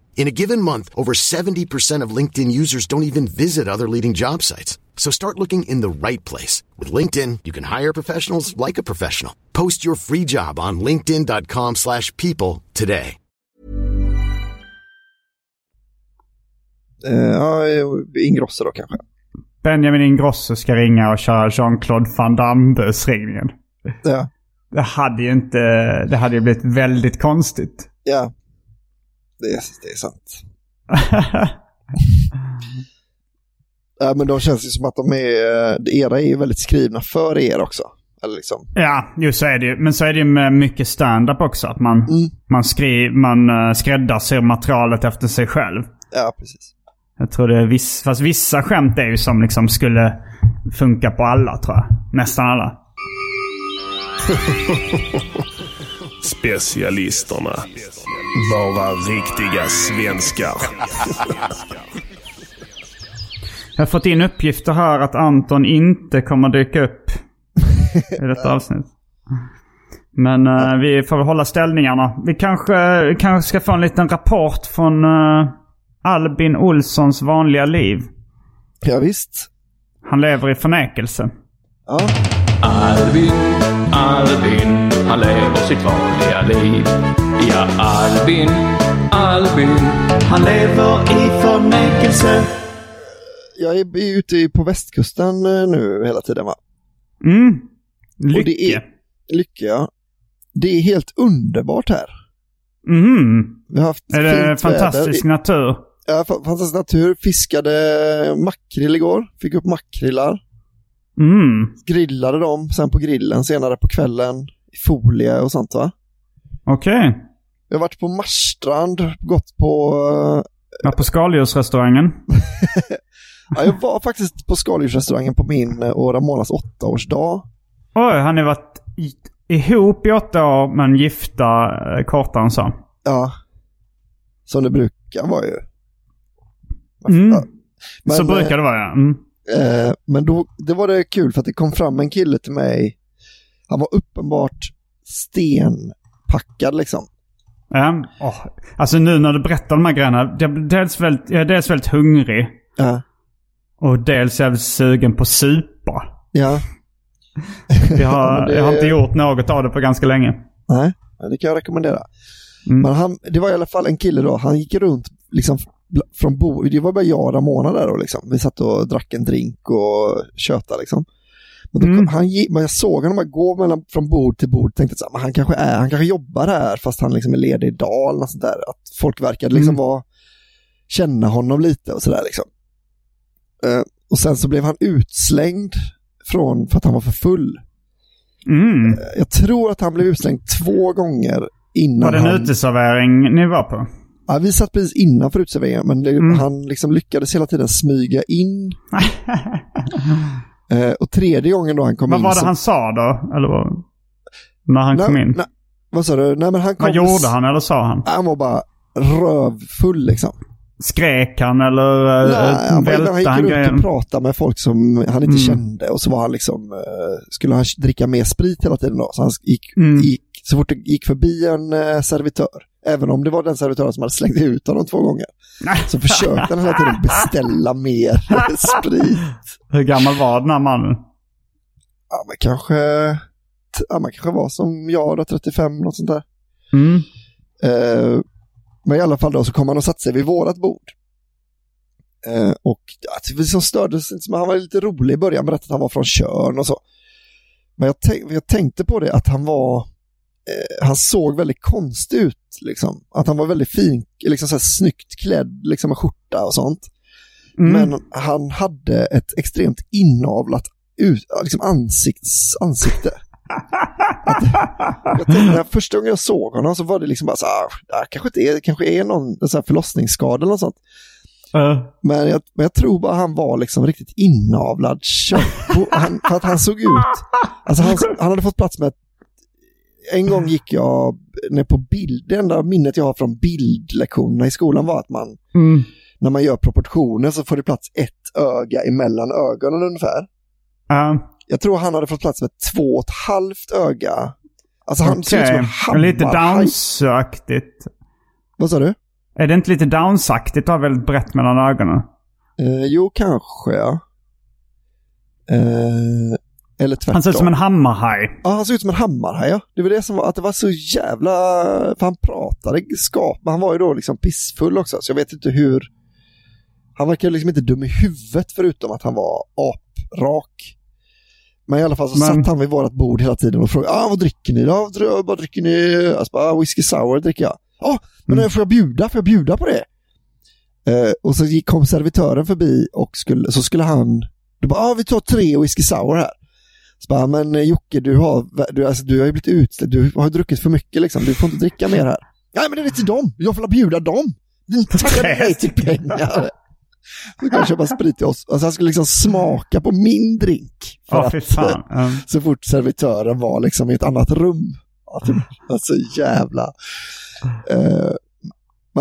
[SPEAKER 6] In a given month, over 70% of LinkedIn users don't even visit other leading job sites. So start looking in the right place. With LinkedIn, you can hire professionals like a professional. Post your free job on linkedin.com slash people today.
[SPEAKER 1] Eh, ja, Ingrosso då kanske.
[SPEAKER 2] Benjamin Ingrosso ska ringa och köra Jean-Claude Van Damme-busringningen.
[SPEAKER 1] Ja.
[SPEAKER 2] Det hade ju inte... Det hade ju blivit väldigt konstigt.
[SPEAKER 1] Ja. Det är, det är sant. ja, men de känns ju som att de är... eh, Era är ju väldigt skrivna för er också. Eller liksom.
[SPEAKER 2] Ja, jo så är det ju. Men så är det ju med mycket stand-up också. Att man, man, skriv, man uh, skräddarsyr materialet efter sig själv.
[SPEAKER 1] Ja, precis.
[SPEAKER 2] Jag tror det är viss, fast vissa skämt är ju som liksom skulle funka på alla tror jag. Nästan alla.
[SPEAKER 3] Specialisterna. Bara riktiga svenskar.
[SPEAKER 2] Jag har fått in uppgifter här att Anton inte kommer dyka upp i detta avsnitt. Men eh, vi får väl hålla ställningarna. Vi kanske, kanske ska få en liten rapport från eh, Albin Olssons vanliga liv.
[SPEAKER 1] Ja, visst.
[SPEAKER 2] Han lever i förnekelse.
[SPEAKER 1] Ja.
[SPEAKER 7] Albin, Albin, han lever sitt vanliga liv. Ja, Albin, Albin, han lever i förnekelse.
[SPEAKER 1] Jag är ute på västkusten eh, nu hela tiden va?
[SPEAKER 2] Mm.
[SPEAKER 1] Och det
[SPEAKER 2] Lycke.
[SPEAKER 1] är, lycka, ja. Det är helt underbart här.
[SPEAKER 2] Mhm.
[SPEAKER 1] Vi har haft
[SPEAKER 2] Är det fantastisk
[SPEAKER 1] väder.
[SPEAKER 2] natur?
[SPEAKER 1] Ja, fa- fantastisk natur. Fiskade makrill igår. Fick upp makrillar.
[SPEAKER 2] Mm.
[SPEAKER 1] Grillade dem sen på grillen senare på kvällen. I folie och sånt va.
[SPEAKER 2] Okej.
[SPEAKER 1] Jag har varit på Marstrand, gått på... eh,
[SPEAKER 2] Ja, på skaldjursrestaurangen.
[SPEAKER 1] Ja, jag var faktiskt på skaldjursrestaurangen på min eh, och Ramonas åttaårsdag.
[SPEAKER 2] Oj, han har varit i- ihop i åtta år men gifta eh, kortare än så.
[SPEAKER 1] Ja. Som det brukar vara ju.
[SPEAKER 2] Mm.
[SPEAKER 1] Ja. Men,
[SPEAKER 2] så brukar det vara ja. Mm.
[SPEAKER 1] Eh, men då, det var det kul för att det kom fram en kille till mig. Han var uppenbart stenpackad liksom.
[SPEAKER 2] Ja. åh. Alltså nu när du berättar de här grejerna. Jag, dels väldigt, jag är dels väldigt hungrig.
[SPEAKER 1] Ja.
[SPEAKER 2] Och dels är jag sugen på supa.
[SPEAKER 1] Ja.
[SPEAKER 2] Jag har,
[SPEAKER 1] det-
[SPEAKER 2] jag har inte gjort något av det på ganska länge.
[SPEAKER 1] Nej, det kan jag rekommendera.
[SPEAKER 2] Mm.
[SPEAKER 1] Men han, det var i alla fall en kille då, han gick runt liksom från bo, det var bara jag och Ramona där då liksom. Vi satt och drack en drink och tjötade liksom. Då kom,
[SPEAKER 2] Mm.
[SPEAKER 1] han, jag såg honom bara gå mellan, från bord till bord tänkte så här, men han kanske är, han kanske jobbar här fast han liksom är ledig idag eller något sånt där. Att folk verkade liksom
[SPEAKER 2] Mm.
[SPEAKER 1] vara, känna honom lite och sådär liksom. Eh, och sen så blev han utslängd från, för att han var för full.
[SPEAKER 2] Mm.
[SPEAKER 1] Jag tror att han blev utslängd två gånger innan
[SPEAKER 2] Var det en
[SPEAKER 1] han...
[SPEAKER 2] uteservering ni var på?
[SPEAKER 1] Ja, vi satt precis innanför uteserveringen, men det,
[SPEAKER 2] Mm.
[SPEAKER 1] han liksom lyckades hela tiden smyga in. Eh, och tredje gången då han kom
[SPEAKER 2] Vad
[SPEAKER 1] in
[SPEAKER 2] var det
[SPEAKER 1] så...
[SPEAKER 2] han sa då? Eller vad? När han
[SPEAKER 1] nej,
[SPEAKER 2] kom in?
[SPEAKER 1] Nej, vad sa du? Nej, men han kom...
[SPEAKER 2] Vad gjorde han eller sa han?
[SPEAKER 1] Han var bara rövfull liksom.
[SPEAKER 2] Skrek han eller
[SPEAKER 1] Nej,
[SPEAKER 2] äh,
[SPEAKER 1] han,
[SPEAKER 2] välte
[SPEAKER 1] han gick
[SPEAKER 2] han
[SPEAKER 1] runt och pratade med folk som han inte
[SPEAKER 2] Mm.
[SPEAKER 1] kände och så var han liksom, eh, skulle han dricka mer sprit hela tiden då. Så han gick,
[SPEAKER 2] Mm.
[SPEAKER 1] gick så fort det gick förbi en eh, servitör, även om det var den servitören som hade slängt ut honom två gånger, så försökte han hela tiden beställa mer sprit.
[SPEAKER 2] Hur gammal var den här mannen?
[SPEAKER 1] Ja, men kanske, ja, man kanske var som jag då, 35, något sånt där.
[SPEAKER 2] Mm.
[SPEAKER 1] Eh, men i alla fall då så kom han och satte sig vid vårat bord. Eh, och ja, vi som stördes inte, men han var lite rolig i början, berättade att han var från Tjörn och så. Men jag, tänk, jag tänkte på det att han var, eh, han såg väldigt konstig ut liksom. Att han var väldigt fin, liksom så här snyggt klädd, liksom med skjorta och sånt.
[SPEAKER 2] Mm.
[SPEAKER 1] Men han hade ett extremt inavlat ut, liksom ansikts, ansikte. Att, jag tänkte, första gången jag såg honom så var det liksom bara så här, ah, kanske inte är, kanske är någon sån här förlossningsskada eller något sånt.
[SPEAKER 2] Uh.
[SPEAKER 1] Men jag, men jag tror bara han var liksom riktigt inavlad. Han, för att han såg ut, alltså han, han hade fått plats med en gång gick jag ner på bild, det enda minnet jag har från bildlektionerna i skolan var att man,
[SPEAKER 2] Mm.
[SPEAKER 1] när man gör proportioner så får det plats ett öga emellan ögonen ungefär.
[SPEAKER 2] Uh.
[SPEAKER 1] Jag tror han hade fått plats med två och ett halvt öga. Alltså han ser ut som en
[SPEAKER 2] Okej. Lite
[SPEAKER 1] hammarhaj.
[SPEAKER 2] Downs-aktigt.
[SPEAKER 1] Vad sa du?
[SPEAKER 2] Är det inte lite Downs-aktigt att ha väldigt brett mellan ögonen?
[SPEAKER 1] Eh, jo, kanske ja. Eh, eller tvärtom.
[SPEAKER 2] Han ser ut som en hammarhaj.
[SPEAKER 1] Ja, han såg ut som en hammarhaj, ja. Det var det som var, att det var så jävla... För han pratade skap, men han var ju då liksom pissfull också, så jag vet inte hur... Han verkar liksom inte dum i huvudet förutom att han var aprak. Men i alla fall så
[SPEAKER 2] Men-
[SPEAKER 1] satt han vid vårt bord hela tiden och frågade, ah, vad dricker ni då? Vad dr- Vad dricker ni? Alltså, ah, whisky sour dricker jag. Ja, men
[SPEAKER 2] Mm.
[SPEAKER 1] får jag bjuda? Får jag bjuda på det? Eh, och så gick, kom servitören förbi och skulle, så skulle han, då bara, ah, vi tar tre whisky sour här. Så bara, men eh, Jocke, du har, du, alltså, du har ju blivit utsläppt, du har druckit för mycket liksom, du får inte dricka mer här. Nej, men det är till dem, jag får bjuda dem. Ni tackade nej till pengar. Så kan köpa sprit till oss. Alltså han skulle liksom smaka på min drink. För
[SPEAKER 2] Ja,
[SPEAKER 1] att,
[SPEAKER 2] fan. Um,
[SPEAKER 1] så fort servitören var liksom i ett annat rum. Att det var så jävla...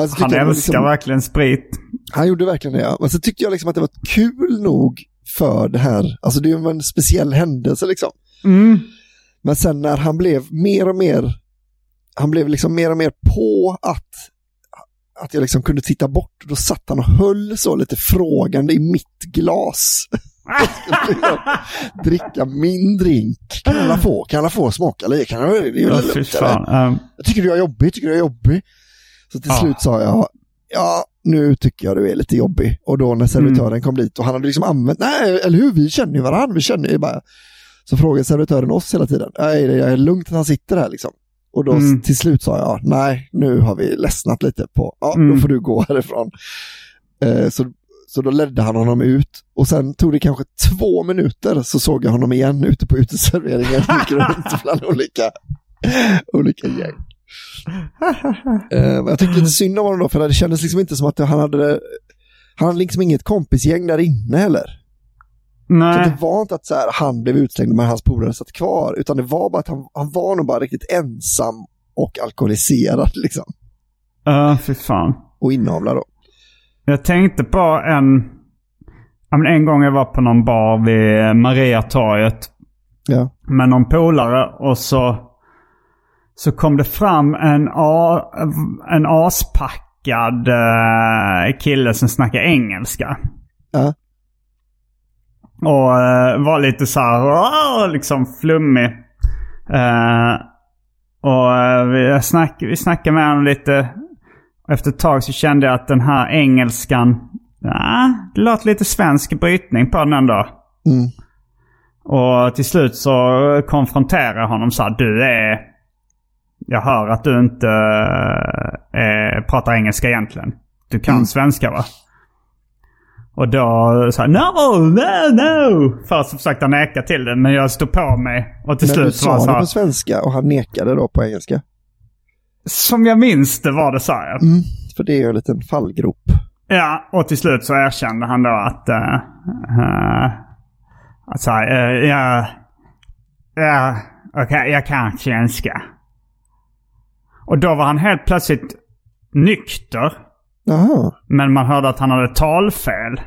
[SPEAKER 1] Tyckte
[SPEAKER 2] han älskar
[SPEAKER 1] liksom-
[SPEAKER 2] verkligen sprit.
[SPEAKER 1] han gjorde verkligen det, ja. Men så tyckte jag liksom att det var kul nog för det här. Alltså det är ju en speciell händelse liksom.
[SPEAKER 2] Mm.
[SPEAKER 1] Men sen när han blev mer och mer, han blev liksom mer och mer på att, att jag liksom kunde titta bort. Då satt han och höll så lite frågande i mitt glas. Jag dricka min drink. Kan alla få, kan alla få smaka lite? Kan jag, det är
[SPEAKER 2] Ja,
[SPEAKER 1] lugnt.
[SPEAKER 2] Um,
[SPEAKER 1] Jag tycker du är jobbig, tycker du är jobbig. Så till
[SPEAKER 2] Ah.
[SPEAKER 1] slut sa jag, ja, nu tycker jag du är lite jobbig. Och då när servitören
[SPEAKER 2] Mm.
[SPEAKER 1] kom dit och han hade liksom använt, nej, eller hur, vi känner ju varandra, vi känner ju bara. Så frågade servitören oss hela tiden, nej, det är lugnt att han sitter här liksom. Och då
[SPEAKER 2] Mm.
[SPEAKER 1] till slut sa jag, nej, nu har vi ledsnat lite på, ja, då
[SPEAKER 2] Mm.
[SPEAKER 1] får du gå härifrån. Eh, så, så då ledde han honom ut och sen tog det kanske två minuter så såg jag honom igen ute på uteserveringen, gick runt bland olika, olika gäng. Men jag tyckte lite synd om honom då, för det kändes liksom inte som att han hade, han hade liksom inget kompisgäng där inne heller. Så
[SPEAKER 2] nej.
[SPEAKER 1] det var inte att så här, han blev utslängd men hans polare satt kvar, utan det var bara att han, han var nog bara riktigt ensam och alkoholiserad liksom.
[SPEAKER 2] Uh, fy fan.
[SPEAKER 1] Och inavlad då.
[SPEAKER 2] Jag tänkte på en... Ja, men en gång jag var på någon bar vid Mariatorget
[SPEAKER 1] Ja.
[SPEAKER 2] med någon polare och så, så kom det fram en, a, en aspackad eh, kille som snackade engelska.
[SPEAKER 1] Ja.
[SPEAKER 2] Och eh, var lite så här, liksom flummig. Eh, och vi, snack, vi snackade med honom lite. Efter ett tag så kände jag att den här engelskan, ja, det låt lite svensk brytning på den ändå.
[SPEAKER 1] Mm.
[SPEAKER 2] Och till slut så konfronterar jag honom så här, du är... Jag hör att du inte eh, pratar engelska egentligen. Du kan svenska va? Och då sa han no, no, no. Först så försökte han neka till det men jag stod på mig. Och till
[SPEAKER 1] Men du
[SPEAKER 2] slut så var
[SPEAKER 1] sa
[SPEAKER 2] han så
[SPEAKER 1] det
[SPEAKER 2] här,
[SPEAKER 1] på svenska och han nekade då på engelska.
[SPEAKER 2] Som jag minns det var det sa jag.
[SPEAKER 1] Mm. För det är ju en liten fallgrop.
[SPEAKER 2] Ja, och till slut så erkände han då att... Uh, uh, att så här, eh, ja, ja, okej, jag kan svenska. Och då var han helt plötsligt nykter.
[SPEAKER 1] Jaha.
[SPEAKER 2] Men man hörde att han hade talfel.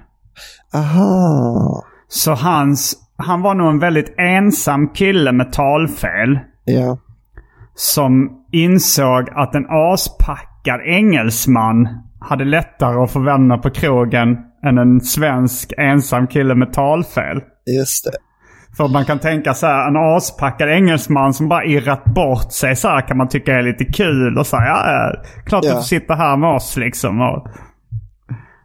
[SPEAKER 1] Aha.
[SPEAKER 2] Så hans, han var nog en väldigt ensam kille med talfel.
[SPEAKER 1] Ja.
[SPEAKER 2] Som insåg att en aspackad engelsman hade lättare att få vänner på krogen än en svensk ensam kille med talfel.
[SPEAKER 1] Just det.
[SPEAKER 2] För man kan tänka så här, en aspackad engelsman som bara irrat bort sig så här kan man tycka är lite kul och så här, ja, klart
[SPEAKER 1] Ja.
[SPEAKER 2] du får sitta här med oss liksom. Och,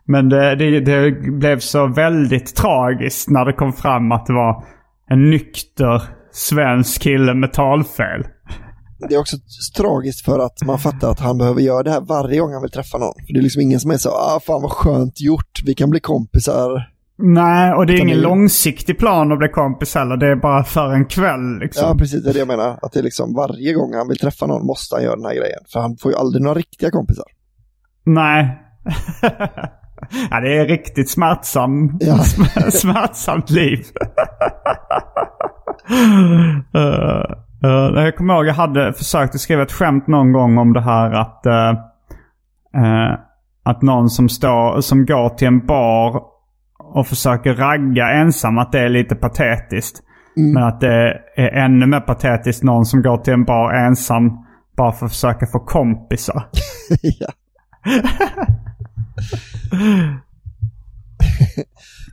[SPEAKER 2] men det, det, det blev så väldigt tragiskt när det kom fram att det var en nykter svensk kille med talfel.
[SPEAKER 1] Det är också tragiskt för att man fattar att han behöver göra det här varje gång han vill träffa någon. För det är liksom ingen som är så, ah fan vad skönt gjort, vi kan bli kompisar.
[SPEAKER 2] Nej, och det är
[SPEAKER 1] Utan
[SPEAKER 2] ingen
[SPEAKER 1] det
[SPEAKER 2] långsiktig plan att bli kompis heller. Det är bara för en kväll liksom.
[SPEAKER 1] Ja, precis. Det är det jag menar. Att det är liksom varje gång han vill träffa någon måste han göra den här grejen. För han får ju aldrig några riktiga kompisar.
[SPEAKER 2] Nej. ja, det är riktigt smärtsam,
[SPEAKER 1] Ja.
[SPEAKER 2] sm- smärtsamt liv. uh, uh, jag kommer ihåg jag hade försökt att skriva ett skämt någon gång om det här att, uh, att någon som, står, som går till en bar och försöker ragga ensam, att det är lite patetiskt. Men att det är ännu mer patetiskt någon som går till en bar ensam bara för att försöka få kompisar.
[SPEAKER 1] ja.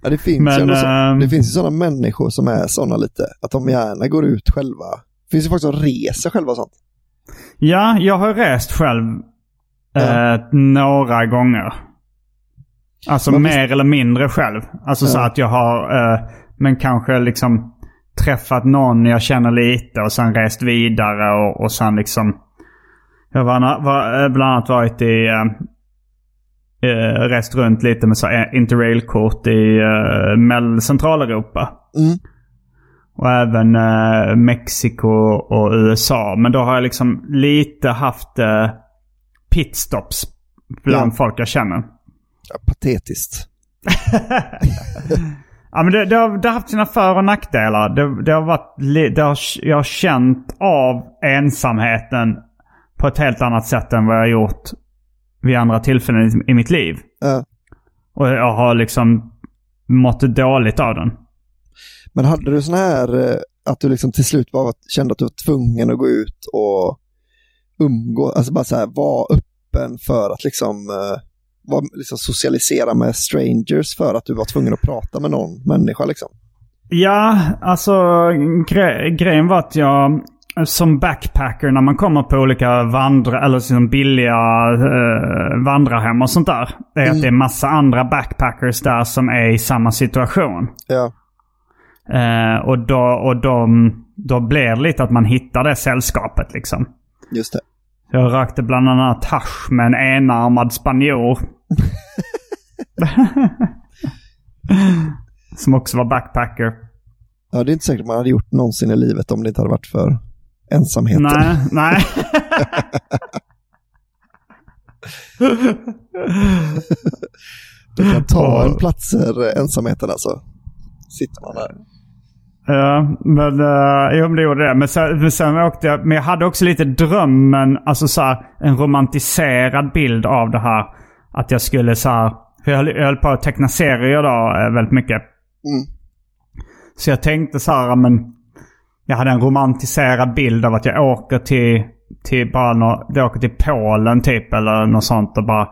[SPEAKER 1] ja, det finns,
[SPEAKER 2] Men,
[SPEAKER 1] ju så,
[SPEAKER 2] ehm,
[SPEAKER 1] det finns ju sådana människor som är sådana lite. Att de gärna går ut själva. Det finns ju folk som reser själva och sånt.
[SPEAKER 2] Ja, jag har rest själv eh, några gånger. Alltså
[SPEAKER 1] Men
[SPEAKER 2] mer eller mindre själv. Alltså så
[SPEAKER 1] Ja.
[SPEAKER 2] att jag har, eh, men kanske liksom träffat någon jag känner lite och sen rest vidare och, och sen liksom. Jag var, var, eh, bland annat varit i, eh, eh, rest runt lite med så här interrailkort i eh, Centraleuropa.
[SPEAKER 1] Mm.
[SPEAKER 2] Och även eh, Mexiko och USA. Men då har jag liksom lite haft eh, pitstops bland
[SPEAKER 1] Ja.
[SPEAKER 2] folk jag känner.
[SPEAKER 1] Ja, patetiskt.
[SPEAKER 2] Ja, men det, det, har, det har haft sina för och nackdelar. Det, det har varit, har, jag har känt av ensamheten på ett helt annat sätt än vad jag gjort vid andra tillfällen i, i mitt liv.
[SPEAKER 1] Ja.
[SPEAKER 2] Och jag har liksom mått dåligt av den.
[SPEAKER 1] Men hade du sån här eh, att du liksom till slut bara kände att du var tvungen att gå ut och umgå, alltså bara så här vara öppen för att liksom, vara, liksom socialisera med strangers för att du var tvungen att prata med någon människa liksom?
[SPEAKER 2] Ja, alltså gre grejen var att jag som backpacker när man kommer på olika vandra eller liksom billiga eh, vandrarhem och sånt där. Det är att det är massa andra backpackers där som är i samma situation.
[SPEAKER 1] Ja,
[SPEAKER 2] Eh, och då, och de, då blir det lite att man hittar det sällskapet liksom.
[SPEAKER 1] just det.
[SPEAKER 2] Jag rökte bland annat hasch med en enarmad spanjor. som också var backpacker.
[SPEAKER 1] Ja, det är inte säkert man hade gjort någonsin i livet om det inte hade varit för ensamheten.
[SPEAKER 2] Nej, nej.
[SPEAKER 1] Du kan ta en platser ensamheten alltså. Sitter man där.
[SPEAKER 2] Ja, men, uh, jo, men det gjorde det. Men sen, men sen åkte jag, men jag hade också lite drömmen, alltså så här, en romantiserad bild av det här. Att jag skulle så här, för jag höll, jag höll på att teckna serier då eh, väldigt mycket.
[SPEAKER 1] Mm.
[SPEAKER 2] Så jag tänkte så här, men jag hade en romantiserad bild av att jag åker till, till bara nå, jag åker till Polen typ eller något sånt och bara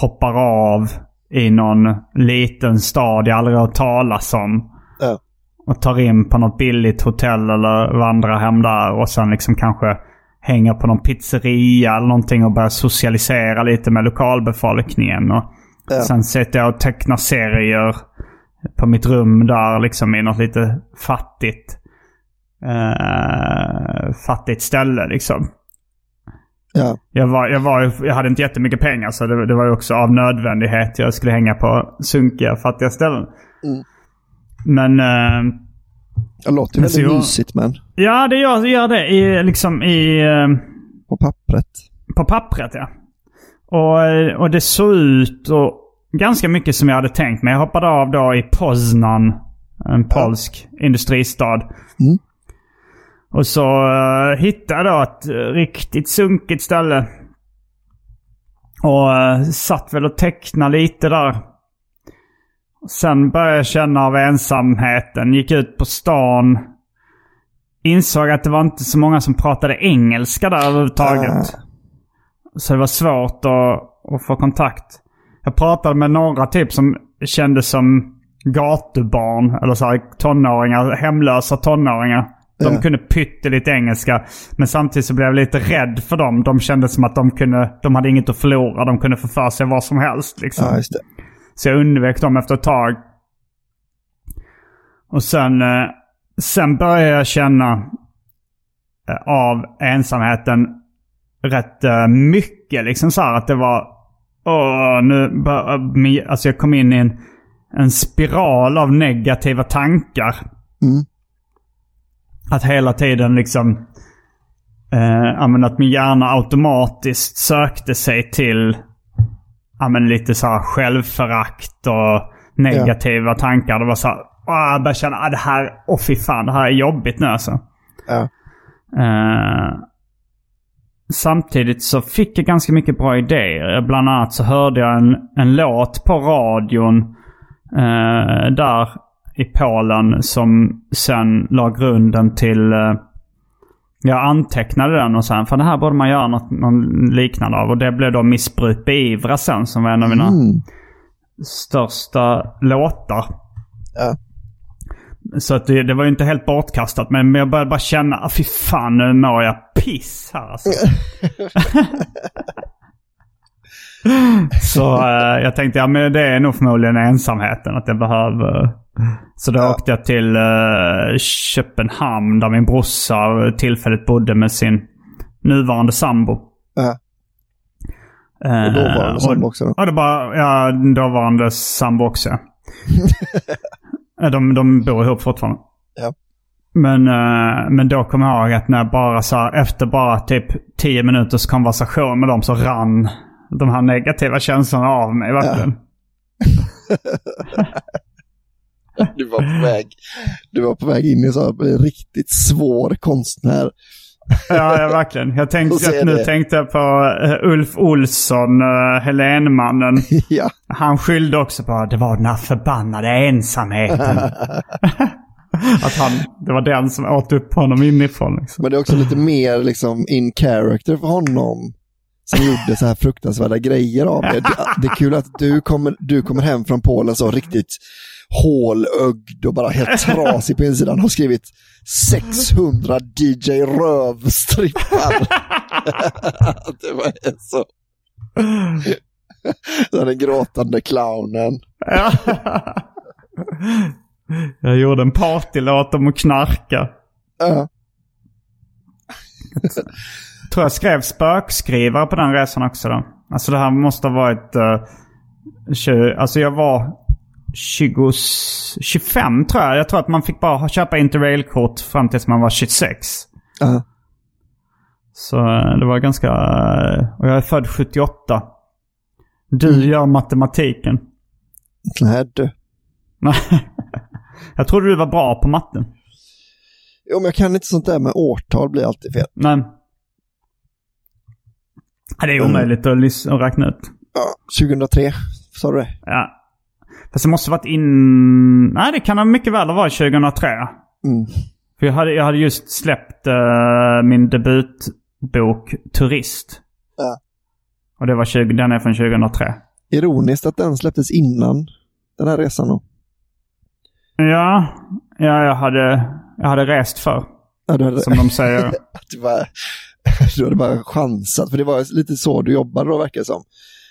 [SPEAKER 2] hoppar av i någon liten stad jag aldrig har hört talas om.
[SPEAKER 1] Ja.
[SPEAKER 2] Och tar in på något billigt hotell eller vandrar hem där och sen liksom kanske hänger på någon pizzeria eller någonting och börjar socialisera lite med lokalbefolkningen. Och
[SPEAKER 1] Ja.
[SPEAKER 2] Sen sitter jag och tecknar serier på mitt rum där liksom i något lite fattigt eh, fattigt ställe liksom.
[SPEAKER 1] Ja,
[SPEAKER 2] Jag, var, jag, var, jag hade inte jättemycket pengar så det, det var ju också av nödvändighet. Jag skulle hänga på sunkiga, fattiga ställen.
[SPEAKER 1] Mm.
[SPEAKER 2] Men eh,
[SPEAKER 1] det låter väldigt
[SPEAKER 2] jag-
[SPEAKER 1] mysigt men
[SPEAKER 2] ja, det gör, gör det i, liksom i, eh,
[SPEAKER 1] på pappret.
[SPEAKER 2] på pappret. Ja. Och, eh, och det såg ut och ganska mycket som jag hade tänkt mig. Jag hoppade av då i Poznan, en polsk industristad.
[SPEAKER 1] Mm.
[SPEAKER 2] Och så uh, hittade jag då ett riktigt sunkigt ställe. Och uh, satt väl och tecknade lite där. Sen började jag känna av ensamheten. Gick ut på stan. Insåg att det var inte så många som pratade engelska där överhuvudtaget.
[SPEAKER 1] Ah.
[SPEAKER 2] Så det var svårt att, att få kontakt. Jag pratade med några typ som kändes som gatubarn. Eller så här, tonåringar, hemlösa tonåringar. De
[SPEAKER 1] Ja.
[SPEAKER 2] kunde pyttelite engelska. Men samtidigt så blev jag lite rädd för dem. De kände som att de kunde, de hade inget att förlora. De kunde få för sig vad som helst. Liksom.
[SPEAKER 1] Ja, just det.
[SPEAKER 2] Så jag undvek dem efter ett tag. Och sen, eh, sen började jag känna eh, av ensamheten rätt eh, mycket. Liksom så här att det var... Åh, nu bör, alltså jag kom in i en, en spiral av negativa tankar.
[SPEAKER 1] Mm.
[SPEAKER 2] Att hela tiden liksom... Eh, att min hjärna automatiskt sökte sig till ja, men lite så här självförakt och negativa tankar. Det var så här, ah, jag började känna ah, det här, åh oh, fy fan, det här är jobbigt nu alltså.
[SPEAKER 1] Ja.
[SPEAKER 2] Eh, samtidigt så fick jag ganska mycket bra idéer. Bland annat så hörde jag en, en låt på radion eh, där i Polen som sen la grunden till... Eh, jag antecknade den och sen, för det här borde man göra något, något liknande av. Och det blev då Missbruk beivras sen som var en av mina
[SPEAKER 1] Mm.
[SPEAKER 2] största låtar.
[SPEAKER 1] Ja.
[SPEAKER 2] Så att det, det var ju inte helt bortkastat. Men men jag började bara känna, ah, fy fan nu mår jag piss här alltså. Så eh, jag tänkte, ja men det är nog förmodligen ensamheten. Att jag behöver... Så då åkte jag till uh, Köpenhamn där min brorsa tillfälligt bodde med sin nuvarande sambo.
[SPEAKER 1] Ja.
[SPEAKER 2] Eh,
[SPEAKER 1] Och dåvarande sambo också då?
[SPEAKER 2] Ja, det bara, ja, dåvarande sambo också. ja. Eh, de, de bor ihop fortfarande.
[SPEAKER 1] Ja.
[SPEAKER 2] Men, eh, men då kommer jag ihåg att när jag bara så här, efter bara typ 10 minuters konversation med dem så rann de här negativa känslorna av mig verkligen.
[SPEAKER 1] Du var på väg, du var på väg in i så här, riktigt svår konstnär.
[SPEAKER 2] Ja, ja verkligen. Jag tänkte att nu
[SPEAKER 1] det.
[SPEAKER 2] tänkte jag på eh, Ulf Olsson, uh, Helenmannen.
[SPEAKER 1] ja.
[SPEAKER 2] Han skyllde också på att det var den här förbannade ensamheten. att han, det var den som åt upp honom inifrån. Liksom.
[SPEAKER 1] Men det är också lite mer liksom in character för honom. Som gjorde så här fruktansvärda grejer av det. Det, är kul att du kommer, du kommer hem från Polen så riktigt hålögd och bara helt trasig på insidan. Har skrivit 600 DJ Röv-strippar. det var så. Den gråtande clownen.
[SPEAKER 2] Ja. Jag gjorde en partylåt om att knarka.
[SPEAKER 1] Ja.
[SPEAKER 2] Tror jag skrev spökskrivare på den resan också då. Alltså det här måste ha varit... Uh, 20, alltså jag var 20, 25 tror jag. Jag tror att man fick bara köpa interrailkort fram tills man var 26.
[SPEAKER 1] Ja.
[SPEAKER 2] Så eh, det var ganska... eh, och jag är född 78. Du
[SPEAKER 1] Mm.
[SPEAKER 2] gör matematiken.
[SPEAKER 1] Nej du.
[SPEAKER 2] Nej. jag trodde du var bra på matten.
[SPEAKER 1] Jo, men jag kan inte sånt där med årtal blir alltid fel.
[SPEAKER 2] Men... Ja, Det är omöjligt att, lys- att räkna ut.
[SPEAKER 1] Ja, 2003, sa du det?
[SPEAKER 2] Ja. Fast det måste varit in... Nej, det kan mycket väl ha varit 2003.
[SPEAKER 1] Mm.
[SPEAKER 2] För jag hade, jag hade just släppt eh, min debutbok Turist.
[SPEAKER 1] Ja.
[SPEAKER 2] Och det var 20, den är från 2003.
[SPEAKER 1] Ironiskt att den släpptes innan den här resan då.
[SPEAKER 2] Ja, ja jag, hade, jag hade rest för
[SPEAKER 1] Ja, hade,
[SPEAKER 2] som de säger.
[SPEAKER 1] du hade bara chansat, för det var lite så du jobbade då verkar det som.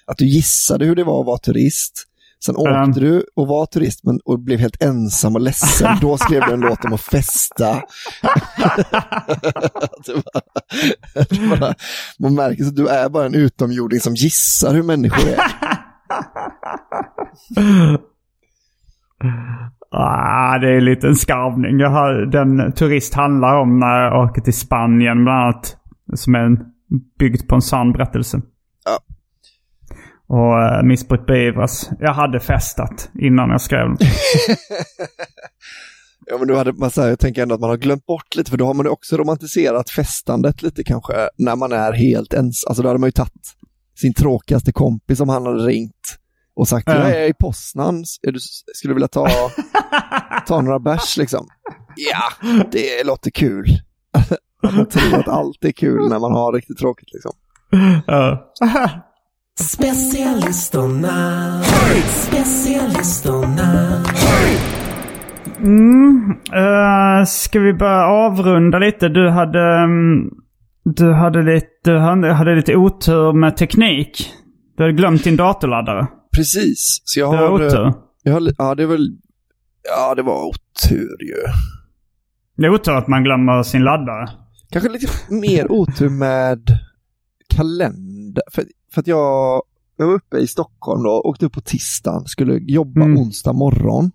[SPEAKER 1] Att du gissade hur det var att vara turist. Sen åkte
[SPEAKER 2] Um.
[SPEAKER 1] du och var turist men, och blev helt ensam och ledsen. Då skrev du en låt om att festa. det bara, det bara, man märker att du är bara en utomjording som gissar hur människor är.
[SPEAKER 2] Ah, det är lite en skarvning. Jag har, den turist handlar om när jag åker till Spanien bland annat. Som är en, byggd på en sann berättelse.
[SPEAKER 1] Ja.
[SPEAKER 2] Och uh, missbruk beivras. Jag hade festat innan jag skrev den.
[SPEAKER 1] Ja, men du hade, man, här, jag tänker ändå att man har glömt bort lite, för då har man ju också romantiserat festandet lite kanske, när man är helt ens. Alltså då hade man ju tagit sin tråkigaste kompis som han hade ringt och sagt,
[SPEAKER 2] Ja.
[SPEAKER 1] jag är i Poznan, skulle du vilja ta, ta några bärs liksom? Ja, det låter kul. Att man tror att allt är kul när man har riktigt tråkigt liksom.
[SPEAKER 2] Ja.
[SPEAKER 8] Specialisterna, specialisterna.
[SPEAKER 2] Uh, ska vi börja avrunda lite? Du hade, mm, du hade, lite, du hade, lite otur med teknik. Du hade glömt din datorladdare.
[SPEAKER 1] Precis, så jag
[SPEAKER 2] Det
[SPEAKER 1] har...
[SPEAKER 2] var otur.
[SPEAKER 1] Jag har ja, det väl... Ja, det var otur ju.
[SPEAKER 2] Det är otur att man glömmer sin laddare.
[SPEAKER 1] Kanske lite mer otur med kalender. För, för att jag jag var uppe i Stockholm då, åkte upp på tisdagen, skulle jobba
[SPEAKER 2] Mm.
[SPEAKER 1] onsdag morgon.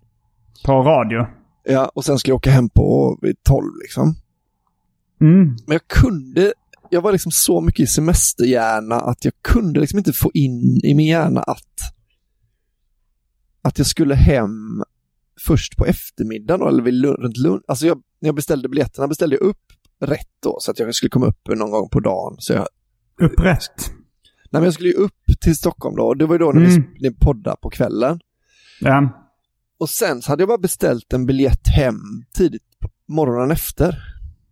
[SPEAKER 2] På radio.
[SPEAKER 1] Ja, och sen skulle jag åka hem på vid 12 liksom.
[SPEAKER 2] Mm.
[SPEAKER 1] Men jag kunde, jag var liksom så mycket i semesterhjärna att jag kunde liksom inte få in i min hjärna att att jag skulle hem först på eftermiddagen då, eller vid runt lunch. Alltså jag, när jag beställde biljetterna beställde jag upp rätt då så att jag skulle komma upp någon gång på dagen. Så jag,
[SPEAKER 2] Upprätt.
[SPEAKER 1] nej men jag skulle ju upp till Stockholm då och det var ju då när
[SPEAKER 2] Mm.
[SPEAKER 1] vi poddade på kvällen.
[SPEAKER 2] Ja.
[SPEAKER 1] Och sen så hade jag bara beställt en biljett hem tidigt morgonen efter.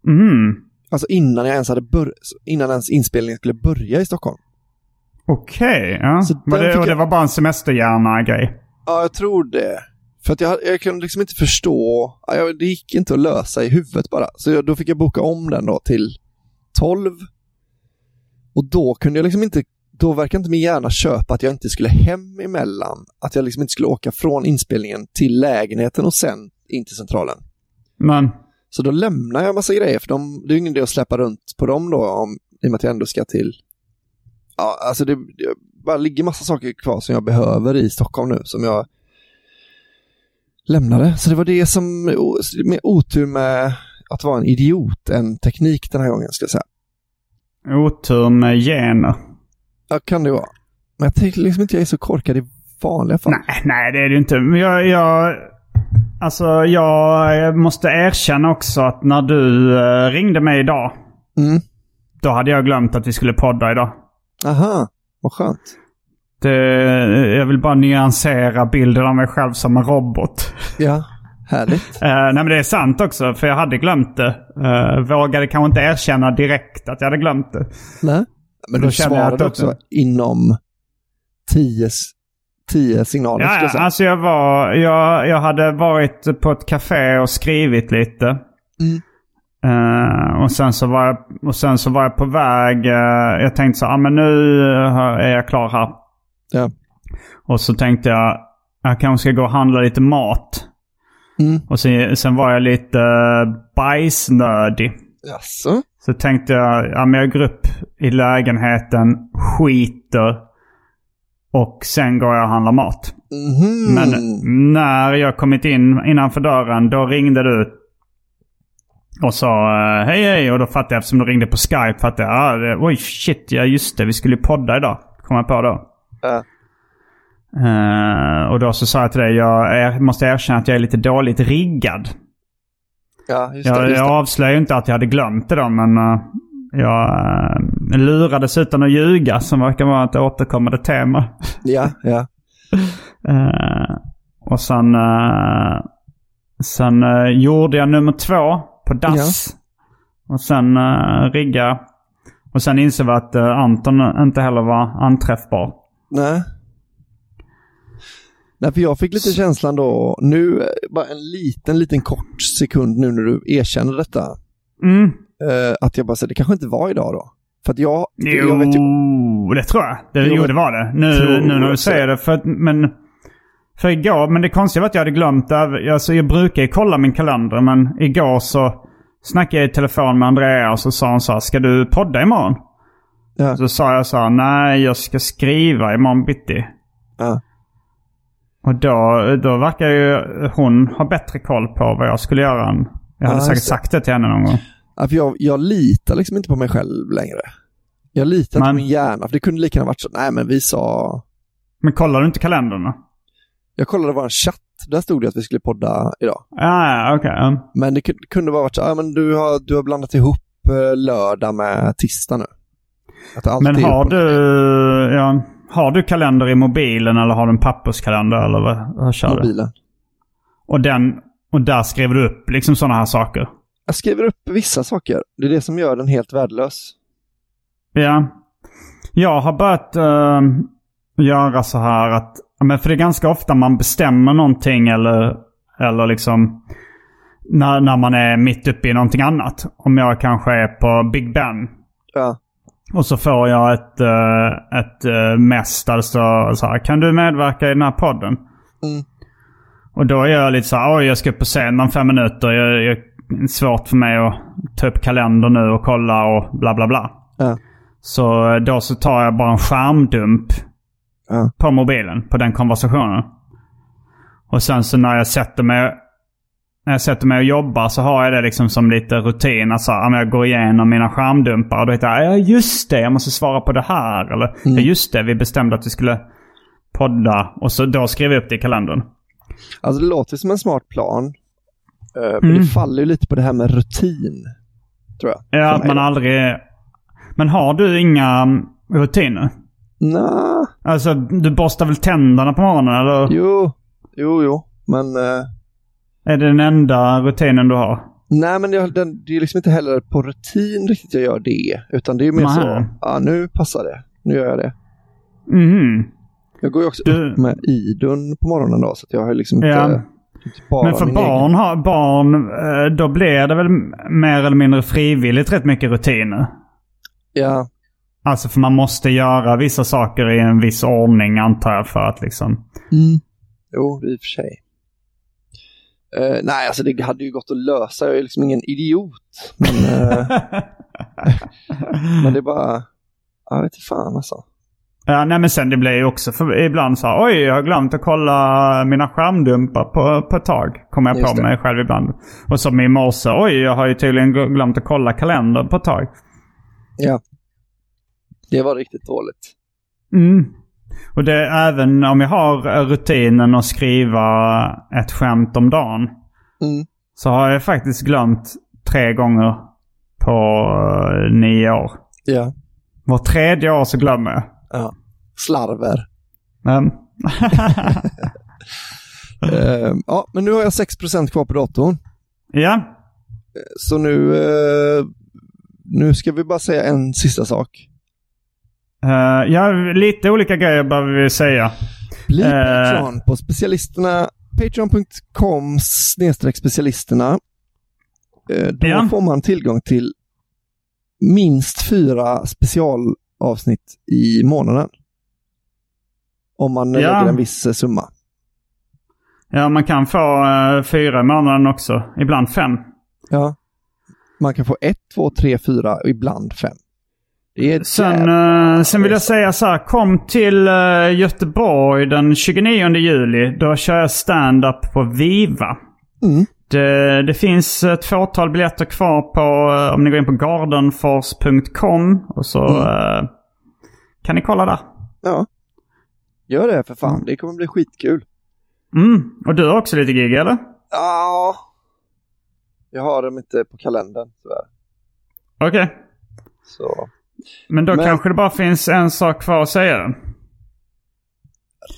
[SPEAKER 2] Mm.
[SPEAKER 1] Alltså innan jag ens hade bör- innan ens inspelningen skulle börja i Stockholm.
[SPEAKER 2] Okej, ja.
[SPEAKER 1] Så
[SPEAKER 2] Var det, och det var bara en semesterhjärna-grej?
[SPEAKER 1] Ja, jag tror det. För att jag, jag kunde liksom inte förstå, det gick inte att lösa i huvudet bara. Så jag, då fick jag boka om den då till 12. Och då kunde jag liksom inte, då verkar inte min hjärna köpa att jag inte skulle hem emellan. Att jag liksom inte skulle åka från inspelningen till lägenheten och sen in till centralen.
[SPEAKER 2] Men,
[SPEAKER 1] Så då lämnar jag massa grejer, för de, det är ingen idé att släppa runt på dem då, om, i och med att jag ändå ska till... Ja, alltså det, det bara ligger massa saker kvar som jag behöver i Stockholm nu, som jag lämnade. Så det var det som, med otur med att vara en idiot, en teknik den här gången, ska jag säga.
[SPEAKER 2] otur med gener.
[SPEAKER 1] Ja, kan det vara. Men jag tänker liksom inte jag är så korkad i vanliga fall.
[SPEAKER 2] Nej, nej det är ju inte. Men jag, jag, alltså, jag måste erkänna också att när du eh, ringde mig idag,
[SPEAKER 1] Mm.
[SPEAKER 2] då hade jag glömt att vi skulle podda idag.
[SPEAKER 1] Aha, vad skönt.
[SPEAKER 2] Det, jag vill bara nyansera bilden av mig själv som en robot.
[SPEAKER 1] Ja, härligt.
[SPEAKER 2] Eh, nej men det är sant också, för jag hade glömt det. Uh, vågade kanske inte erkänna direkt att jag hade glömt det.
[SPEAKER 1] Nej. Men
[SPEAKER 2] Då
[SPEAKER 1] du svarade också inom tio, tio signaler,
[SPEAKER 2] Ja,
[SPEAKER 1] jag
[SPEAKER 2] ja, alltså jag var, jag, jag hade varit på ett café och skrivit lite.
[SPEAKER 1] Mm.
[SPEAKER 2] Eh, och, sen så var jag, och sen så var jag på väg. eh, jag tänkte så ah, men nu eh, är jag klar här.
[SPEAKER 1] Ja.
[SPEAKER 2] Och så tänkte jag, jag kanske ska gå och handla lite mat.
[SPEAKER 1] Mm.
[SPEAKER 2] Och sen, sen var jag lite uh, bajsnödig.
[SPEAKER 1] Jaså?
[SPEAKER 2] Så tänkte jag, ja men jag går upp i lägenheten, skiter. Och sen går jag och handlar mat.
[SPEAKER 1] Mhm.
[SPEAKER 2] Men när jag kommit in innanför dören, då ringde du. Och sa eh, hej hej. Och då fattade jag, eftersom du ringde på Skype, fattade jag, ah, det, oj shit, ja just det, vi skulle ju podda idag. Kom jag på då.
[SPEAKER 1] Ja.
[SPEAKER 2] Eh, och då så sa jag till dig, jag är, måste erkänna att jag är lite dåligt riggad.
[SPEAKER 1] Ja, just det.
[SPEAKER 2] Jag,
[SPEAKER 1] Just
[SPEAKER 2] jag
[SPEAKER 1] det.
[SPEAKER 2] avslöjar inte att jag hade glömt det då, men eh, jag uh, lurades utan att ljuga, som verkar vara ett återkommande tema.
[SPEAKER 1] Ja, ja.
[SPEAKER 2] Och sen, uh, sen gjorde jag nummer två på dass. Och sen uh, rigga. Och sen insåg vi att Anton inte heller var anträffbar.
[SPEAKER 1] Nej. Nej, för jag fick lite känslan då, nu, eh, bara en liten, liten kort sekund nu när du erkänner detta,
[SPEAKER 2] Mm.
[SPEAKER 1] eh, att jag bara säger det kanske inte var idag då. För att jag,
[SPEAKER 2] Jo,
[SPEAKER 1] jag vet ju,
[SPEAKER 2] det tror jag. Det,
[SPEAKER 1] Jo,
[SPEAKER 2] det var det. Nu, nu när du säger det. För, att- men, för igår, men det konstiga var att jag hade glömt det. Alltså, jag brukar ju kolla min kalender, men igår så snackade jag i telefon med Andrea och så sa hon så här, ska du podda imorgon?
[SPEAKER 1] Ja.
[SPEAKER 2] Så sa jag så här, nej jag ska skriva imorgon bitti.
[SPEAKER 1] Ja.
[SPEAKER 2] Och då, då verkar ju hon ha bättre koll på vad jag skulle göra än... Jag hade
[SPEAKER 1] Ja,
[SPEAKER 2] säkert sagt det till henne någon gång.
[SPEAKER 1] Ja, för jag, jag litar liksom inte på mig själv längre. Jag litar
[SPEAKER 2] Men-
[SPEAKER 1] på min hjärna, för det kunde lika gärna varit så, nej men vi sa,
[SPEAKER 2] Men kollar du inte kalendern då?
[SPEAKER 1] jag kollade vår chatt, där stod det att vi skulle podda idag.
[SPEAKER 2] Okej. ja.
[SPEAKER 1] Men det kunde- kunde bara varit så, ja men du har, du har blandat ihop eh, lördag med tisdag nu.
[SPEAKER 2] Men har du, ja, har du kalender i mobilen eller har du en papperskalender eller vad, vad kör du?
[SPEAKER 1] mobilen?
[SPEAKER 2] Och, den, och där skriver du upp liksom sådana här saker?
[SPEAKER 1] Jag skriver upp vissa saker. Det är det som gör den helt värdelös.
[SPEAKER 2] Ja. Jag har börjat eh, göra så här att, men för det är ganska ofta man bestämmer någonting eller, eller liksom när, när man är mitt uppe i någonting annat. Om jag kanske är på Big Ben
[SPEAKER 1] Ja.
[SPEAKER 2] Och så får jag ett, uh, ett uh, där det står så här, kan du medverka i den här podden?
[SPEAKER 1] Mm.
[SPEAKER 2] Och då är jag lite så här, oj jag ska upp på scen om fem minuter. Jag, jag, svårt för mig att ta upp kalendern nu och kolla och bla bla bla.
[SPEAKER 1] Ja.
[SPEAKER 2] Så då så tar jag bara en skärmdump
[SPEAKER 1] Ja.
[SPEAKER 2] på mobilen, på den konversationen. Och sen så när jag sätter mig när jag sätter mig och jobbar så har jag det liksom som lite rutin. Alltså, om jag går igenom mina skärmdumpar och då hittar jag ja just det, jag måste svara på det här. Eller ja just det, vi bestämde att vi skulle podda. Och så då skriver jag upp det i kalendern.
[SPEAKER 1] Alltså det låter som en smart plan. eh, Men
[SPEAKER 2] Mm.
[SPEAKER 1] det faller ju lite på det här med rutin. Tror jag.
[SPEAKER 2] Ja, att man aldrig... Men har du inga mm, rutiner?
[SPEAKER 1] Nja,
[SPEAKER 2] Alltså, du borstar väl tänderna på morgonen eller?
[SPEAKER 1] jo, jo, jo. Men eh,
[SPEAKER 2] Är det den enda rutinen du har?
[SPEAKER 1] nej, men det, den, det är liksom inte heller på rutin riktigt jag gör det. Utan det är mer
[SPEAKER 2] Nej.
[SPEAKER 1] så, ja nu passar det. Nu gör jag det.
[SPEAKER 2] Mhm.
[SPEAKER 1] Jag går ju också
[SPEAKER 2] Du-
[SPEAKER 1] upp med Idun på morgonen då, så jag har liksom inte,
[SPEAKER 2] Ja. Men för barn, har, barn, eh, då blir det väl mer eller mindre frivilligt rätt mycket rutiner?
[SPEAKER 1] Ja,
[SPEAKER 2] Alltså för man måste göra vissa saker i en viss ordning antar jag för att liksom...
[SPEAKER 1] Mm. Jo, i och för sig. Eh, nej, alltså det hade ju gått att lösa. Jag är liksom ingen idiot. Men, eh, men det är bara... Jag vet inte fan alltså.
[SPEAKER 2] Ja, nej men sen det blir ju också för, ibland så här, oj jag har glömt att kolla mina skärmdumpar på, på ett tag. Kommer jag
[SPEAKER 1] Just
[SPEAKER 2] på
[SPEAKER 1] det.
[SPEAKER 2] mig själv ibland. Och som i morse, oj jag har ju tydligen gl- glömt att kolla kalendern på ett tag.
[SPEAKER 1] Ja. Det var riktigt dåligt.
[SPEAKER 2] Mm. Och det är även om jag har rutinen att skriva ett skämt om dagen.
[SPEAKER 1] Mm.
[SPEAKER 2] Så har jag faktiskt glömt tre gånger på eh, nio år.
[SPEAKER 1] Ja.
[SPEAKER 2] Var tredje år så glömmer jag.
[SPEAKER 1] ja. Slarver.
[SPEAKER 2] Men...
[SPEAKER 1] Eh, ja, men nu har jag 6% kvar på datorn.
[SPEAKER 2] ja.
[SPEAKER 1] Så nu, eh, nu ska vi bara säga en sista sak.
[SPEAKER 2] Uh, ja, lite olika grejer behöver vi säga.
[SPEAKER 1] Bli. Patreon på specialisterna. Patreon.com snedstreck specialisterna. Eh, Då
[SPEAKER 2] Ja.
[SPEAKER 1] får man tillgång till minst fyra specialavsnitt i månaden. Om man
[SPEAKER 2] Ja.
[SPEAKER 1] lägger en viss summa.
[SPEAKER 2] Ja, man kan få uh, fyra i månaden också. Ibland fem.
[SPEAKER 1] Ja. Man kan få ett, två, tre, fyra och ibland fem.
[SPEAKER 2] Sen, eh, sen vill jag säga så här. Kom till eh, Göteborg den 29 juli. Då kör jag stand-up på Viva.
[SPEAKER 1] Mm.
[SPEAKER 2] Det, det finns ett fåtal biljetter kvar på, eh, om ni går in på gardenfors.com. Och så eh, kan ni kolla där.
[SPEAKER 1] Ja. Gör det för fan. Det kommer bli skitkul.
[SPEAKER 2] Mm. Och du har också lite gig eller?
[SPEAKER 1] Ja. Jag har dem inte på kalendern tyvärr.
[SPEAKER 2] Okej.
[SPEAKER 1] Så.
[SPEAKER 2] Men då
[SPEAKER 1] Men-
[SPEAKER 2] kanske det bara finns en sak kvar att säga.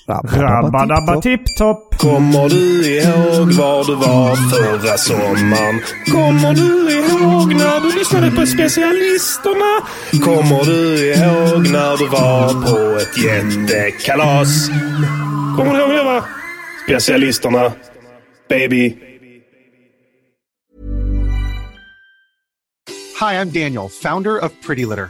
[SPEAKER 1] Rabba-dabba-tipp-topp.
[SPEAKER 2] Rabba-dabba-tipp-topp.
[SPEAKER 3] Kommer du ihåg var du var förra sommaren? Kommer du ihåg när du lyssnade på specialisterna? Kommer du ihåg när du var på ett jättekalas? Kommer du ihåg det va? Specialisterna. Baby.
[SPEAKER 8] Hi, I'm Daniel, founder of Pretty Litter.